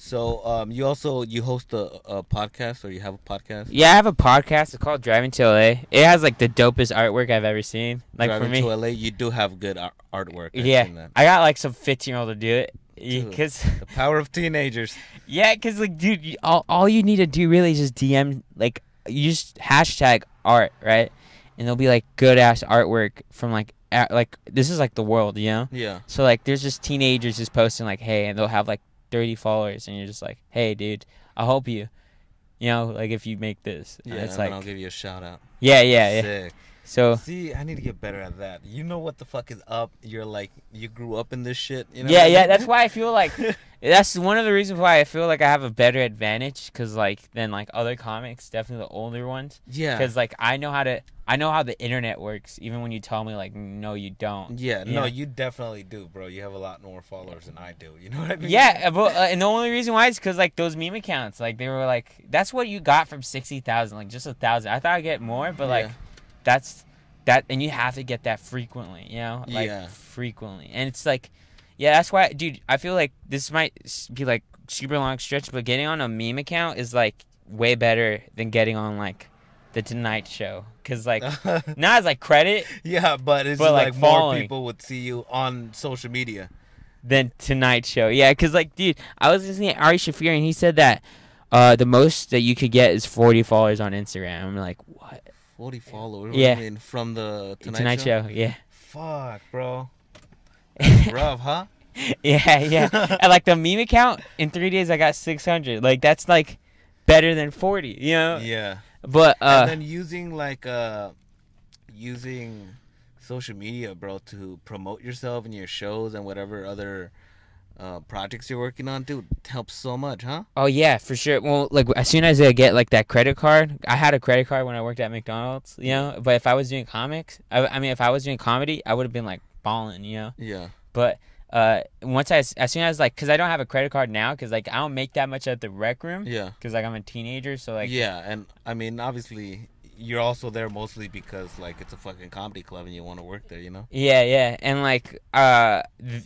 S1: So um, you also you host a, a podcast or you have a podcast?
S2: Yeah, I have a podcast. It's called Driving to LA. It has like the dopest artwork I've ever seen. Like
S1: Driving
S2: for me,
S1: to LA, you do have good ar- artwork. I've
S2: yeah. I got like some 15 year old to do it.
S1: Dude.
S2: Because
S1: The power of teenagers.
S2: yeah, because like dude, you, all all you need to do really is just DM like you just hashtag art right, and there'll be like good ass artwork from like a- like this is like the world, you know.
S1: Yeah.
S2: So like there's just teenagers just posting like hey, and they'll have like 30 followers, and you're just like hey, dude, I'll help you. You know, like if you make this,
S1: Yeah.
S2: it's
S1: and
S2: like
S1: I'll give you a shout out.
S2: yeah, yeah, yeah. So
S1: See, I need to get better at that. You know what the fuck is up? You're like you grew up in this shit. You know
S2: yeah,
S1: I
S2: yeah. That's why I feel like that's one of the reasons why I feel like I have a better advantage because like than like other comics, definitely the older ones.
S1: yeah.
S2: Because like I know how to, I know how the internet works. Even when you tell me like no, you don't.
S1: Yeah, no,
S2: Yeah.
S1: you definitely do, bro. You have a lot more followers than I do. You know what I mean?
S2: Yeah, but uh, and the only reason why is because like those meme accounts, like they were like that's what you got from sixty thousand, like just a thousand. I thought I'd get more, but like
S1: Yeah.
S2: That's that, and you have to get that frequently, you know, like
S1: Yeah.
S2: frequently, and it's like, yeah, that's why, dude. I feel like this might be like super long stretch, but getting on a meme account is like way better than getting on like the Tonight Show, cause like not as like credit
S1: yeah, but it's
S2: But, like,
S1: like, more people would see you on social media.
S2: than Tonight Show. Yeah, because like, dude, I was listening to Ari Shaffir and he said that uh, the most that you could get is forty followers on Instagram. I'm like, what?
S1: Forty followers.
S2: Yeah.
S1: Do mean from the Tonight,
S2: Tonight,
S1: Show?
S2: Show. Yeah,
S1: Fuck, bro. That's rough, huh?
S2: yeah, yeah. and like the meme account in three days, I got six hundred. Like that's like, better than 40, you know?
S1: Yeah.
S2: But uh
S1: and then using like uh using social media, bro, to promote yourself and your shows and whatever other uh, projects you're working on, dude, helps so much, huh?
S2: oh yeah, for sure. Well, like as soon as I get like that credit card, I had a credit card when I worked at McDonald's, you know. But if I was doing comics, I, I mean, if I was doing comedy, I would have been like balling, you know.
S1: Yeah.
S2: But uh, once I as soon as like, cause I don't have a credit card now, cause like I don't make that much at the rec room,
S1: Yeah.
S2: cause like I'm a teenager, so like
S1: yeah, and I mean, obviously, you're also there mostly because like it's a fucking comedy club and you want to work there, you know?
S2: Yeah, yeah, and like, uh, th-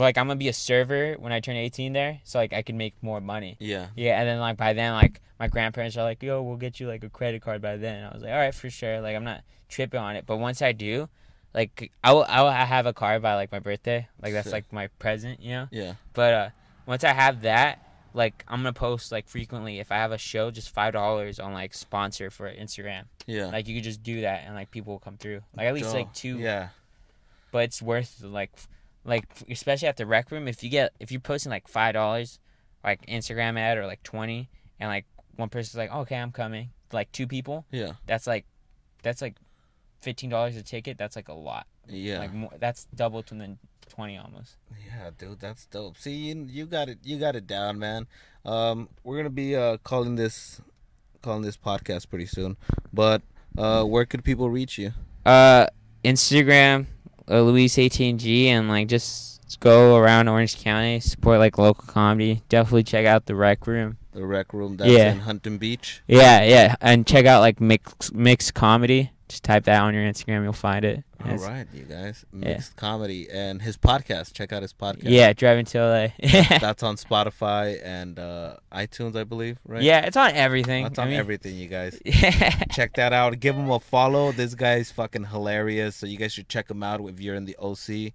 S2: like I'm gonna be a server when I turn 18 there, so like I can make more money.
S1: Yeah.
S2: Yeah, and then like by then, like my grandparents are like, "Yo, we'll get you like a credit card by then." I was like, "All right, for sure." Like I'm not tripping on it, but once I do, like I will, I will have a card by like my birthday. Like that's
S1: Sick.
S2: like my present, you know.
S1: Yeah.
S2: But uh, once I have that, like I'm gonna post like frequently. If I have a show, just five dollars on like sponsor for Instagram.
S1: Yeah.
S2: Like you could just do that, and like people will come through. Like at least like two
S1: Yeah.
S2: but it's worth like like especially at the rec room if you get if you're posting like five dollars like instagram ad or like 20 and like one person's like okay i'm coming like two people
S1: Yeah.
S2: that's like that's like $15 a ticket that's like a lot
S1: Yeah.
S2: like more, that's double to the 20 almost
S1: Yeah, dude, that's dope. See, you, you got it. You got it down, man. Um, we're gonna be uh calling this calling this podcast pretty soon. But uh, where could people reach you?
S2: uh instagram uh, luis atng and like just go around orange county support like local comedy definitely check out the rec room
S1: The rec room that's
S2: Yeah.
S1: in Huntington Beach.
S2: Yeah, yeah, and check out like mix mixed comedy. Just type that on your Instagram, you'll find it.
S1: All
S2: It's-
S1: right, you guys.
S2: Yeah.
S1: Mixed comedy and his podcast. Check out his podcast.
S2: Yeah, driving to LA.
S1: That's on Spotify and uh, iTunes, I believe. Right.
S2: Yeah, it's on everything.
S1: That's
S2: I
S1: on
S2: mean-
S1: everything, you guys.
S2: Yeah.
S1: check that out. Give him a follow. This guy's fucking hilarious. So you guys should check him out if you're in the OC.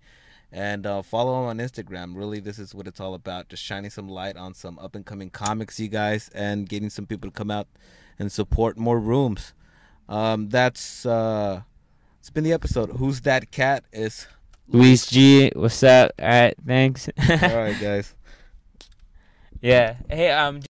S1: And uh, follow him on Instagram. Really, this is what it's all about. Just shining some light on some up and coming comics, you guys, and getting some people to come out and support more rooms. Um, that's uh, it's been the episode. Who's that cat? Is
S2: Luis G, what's up? All right, thanks.
S1: all right, guys.
S2: yeah. Hey, um.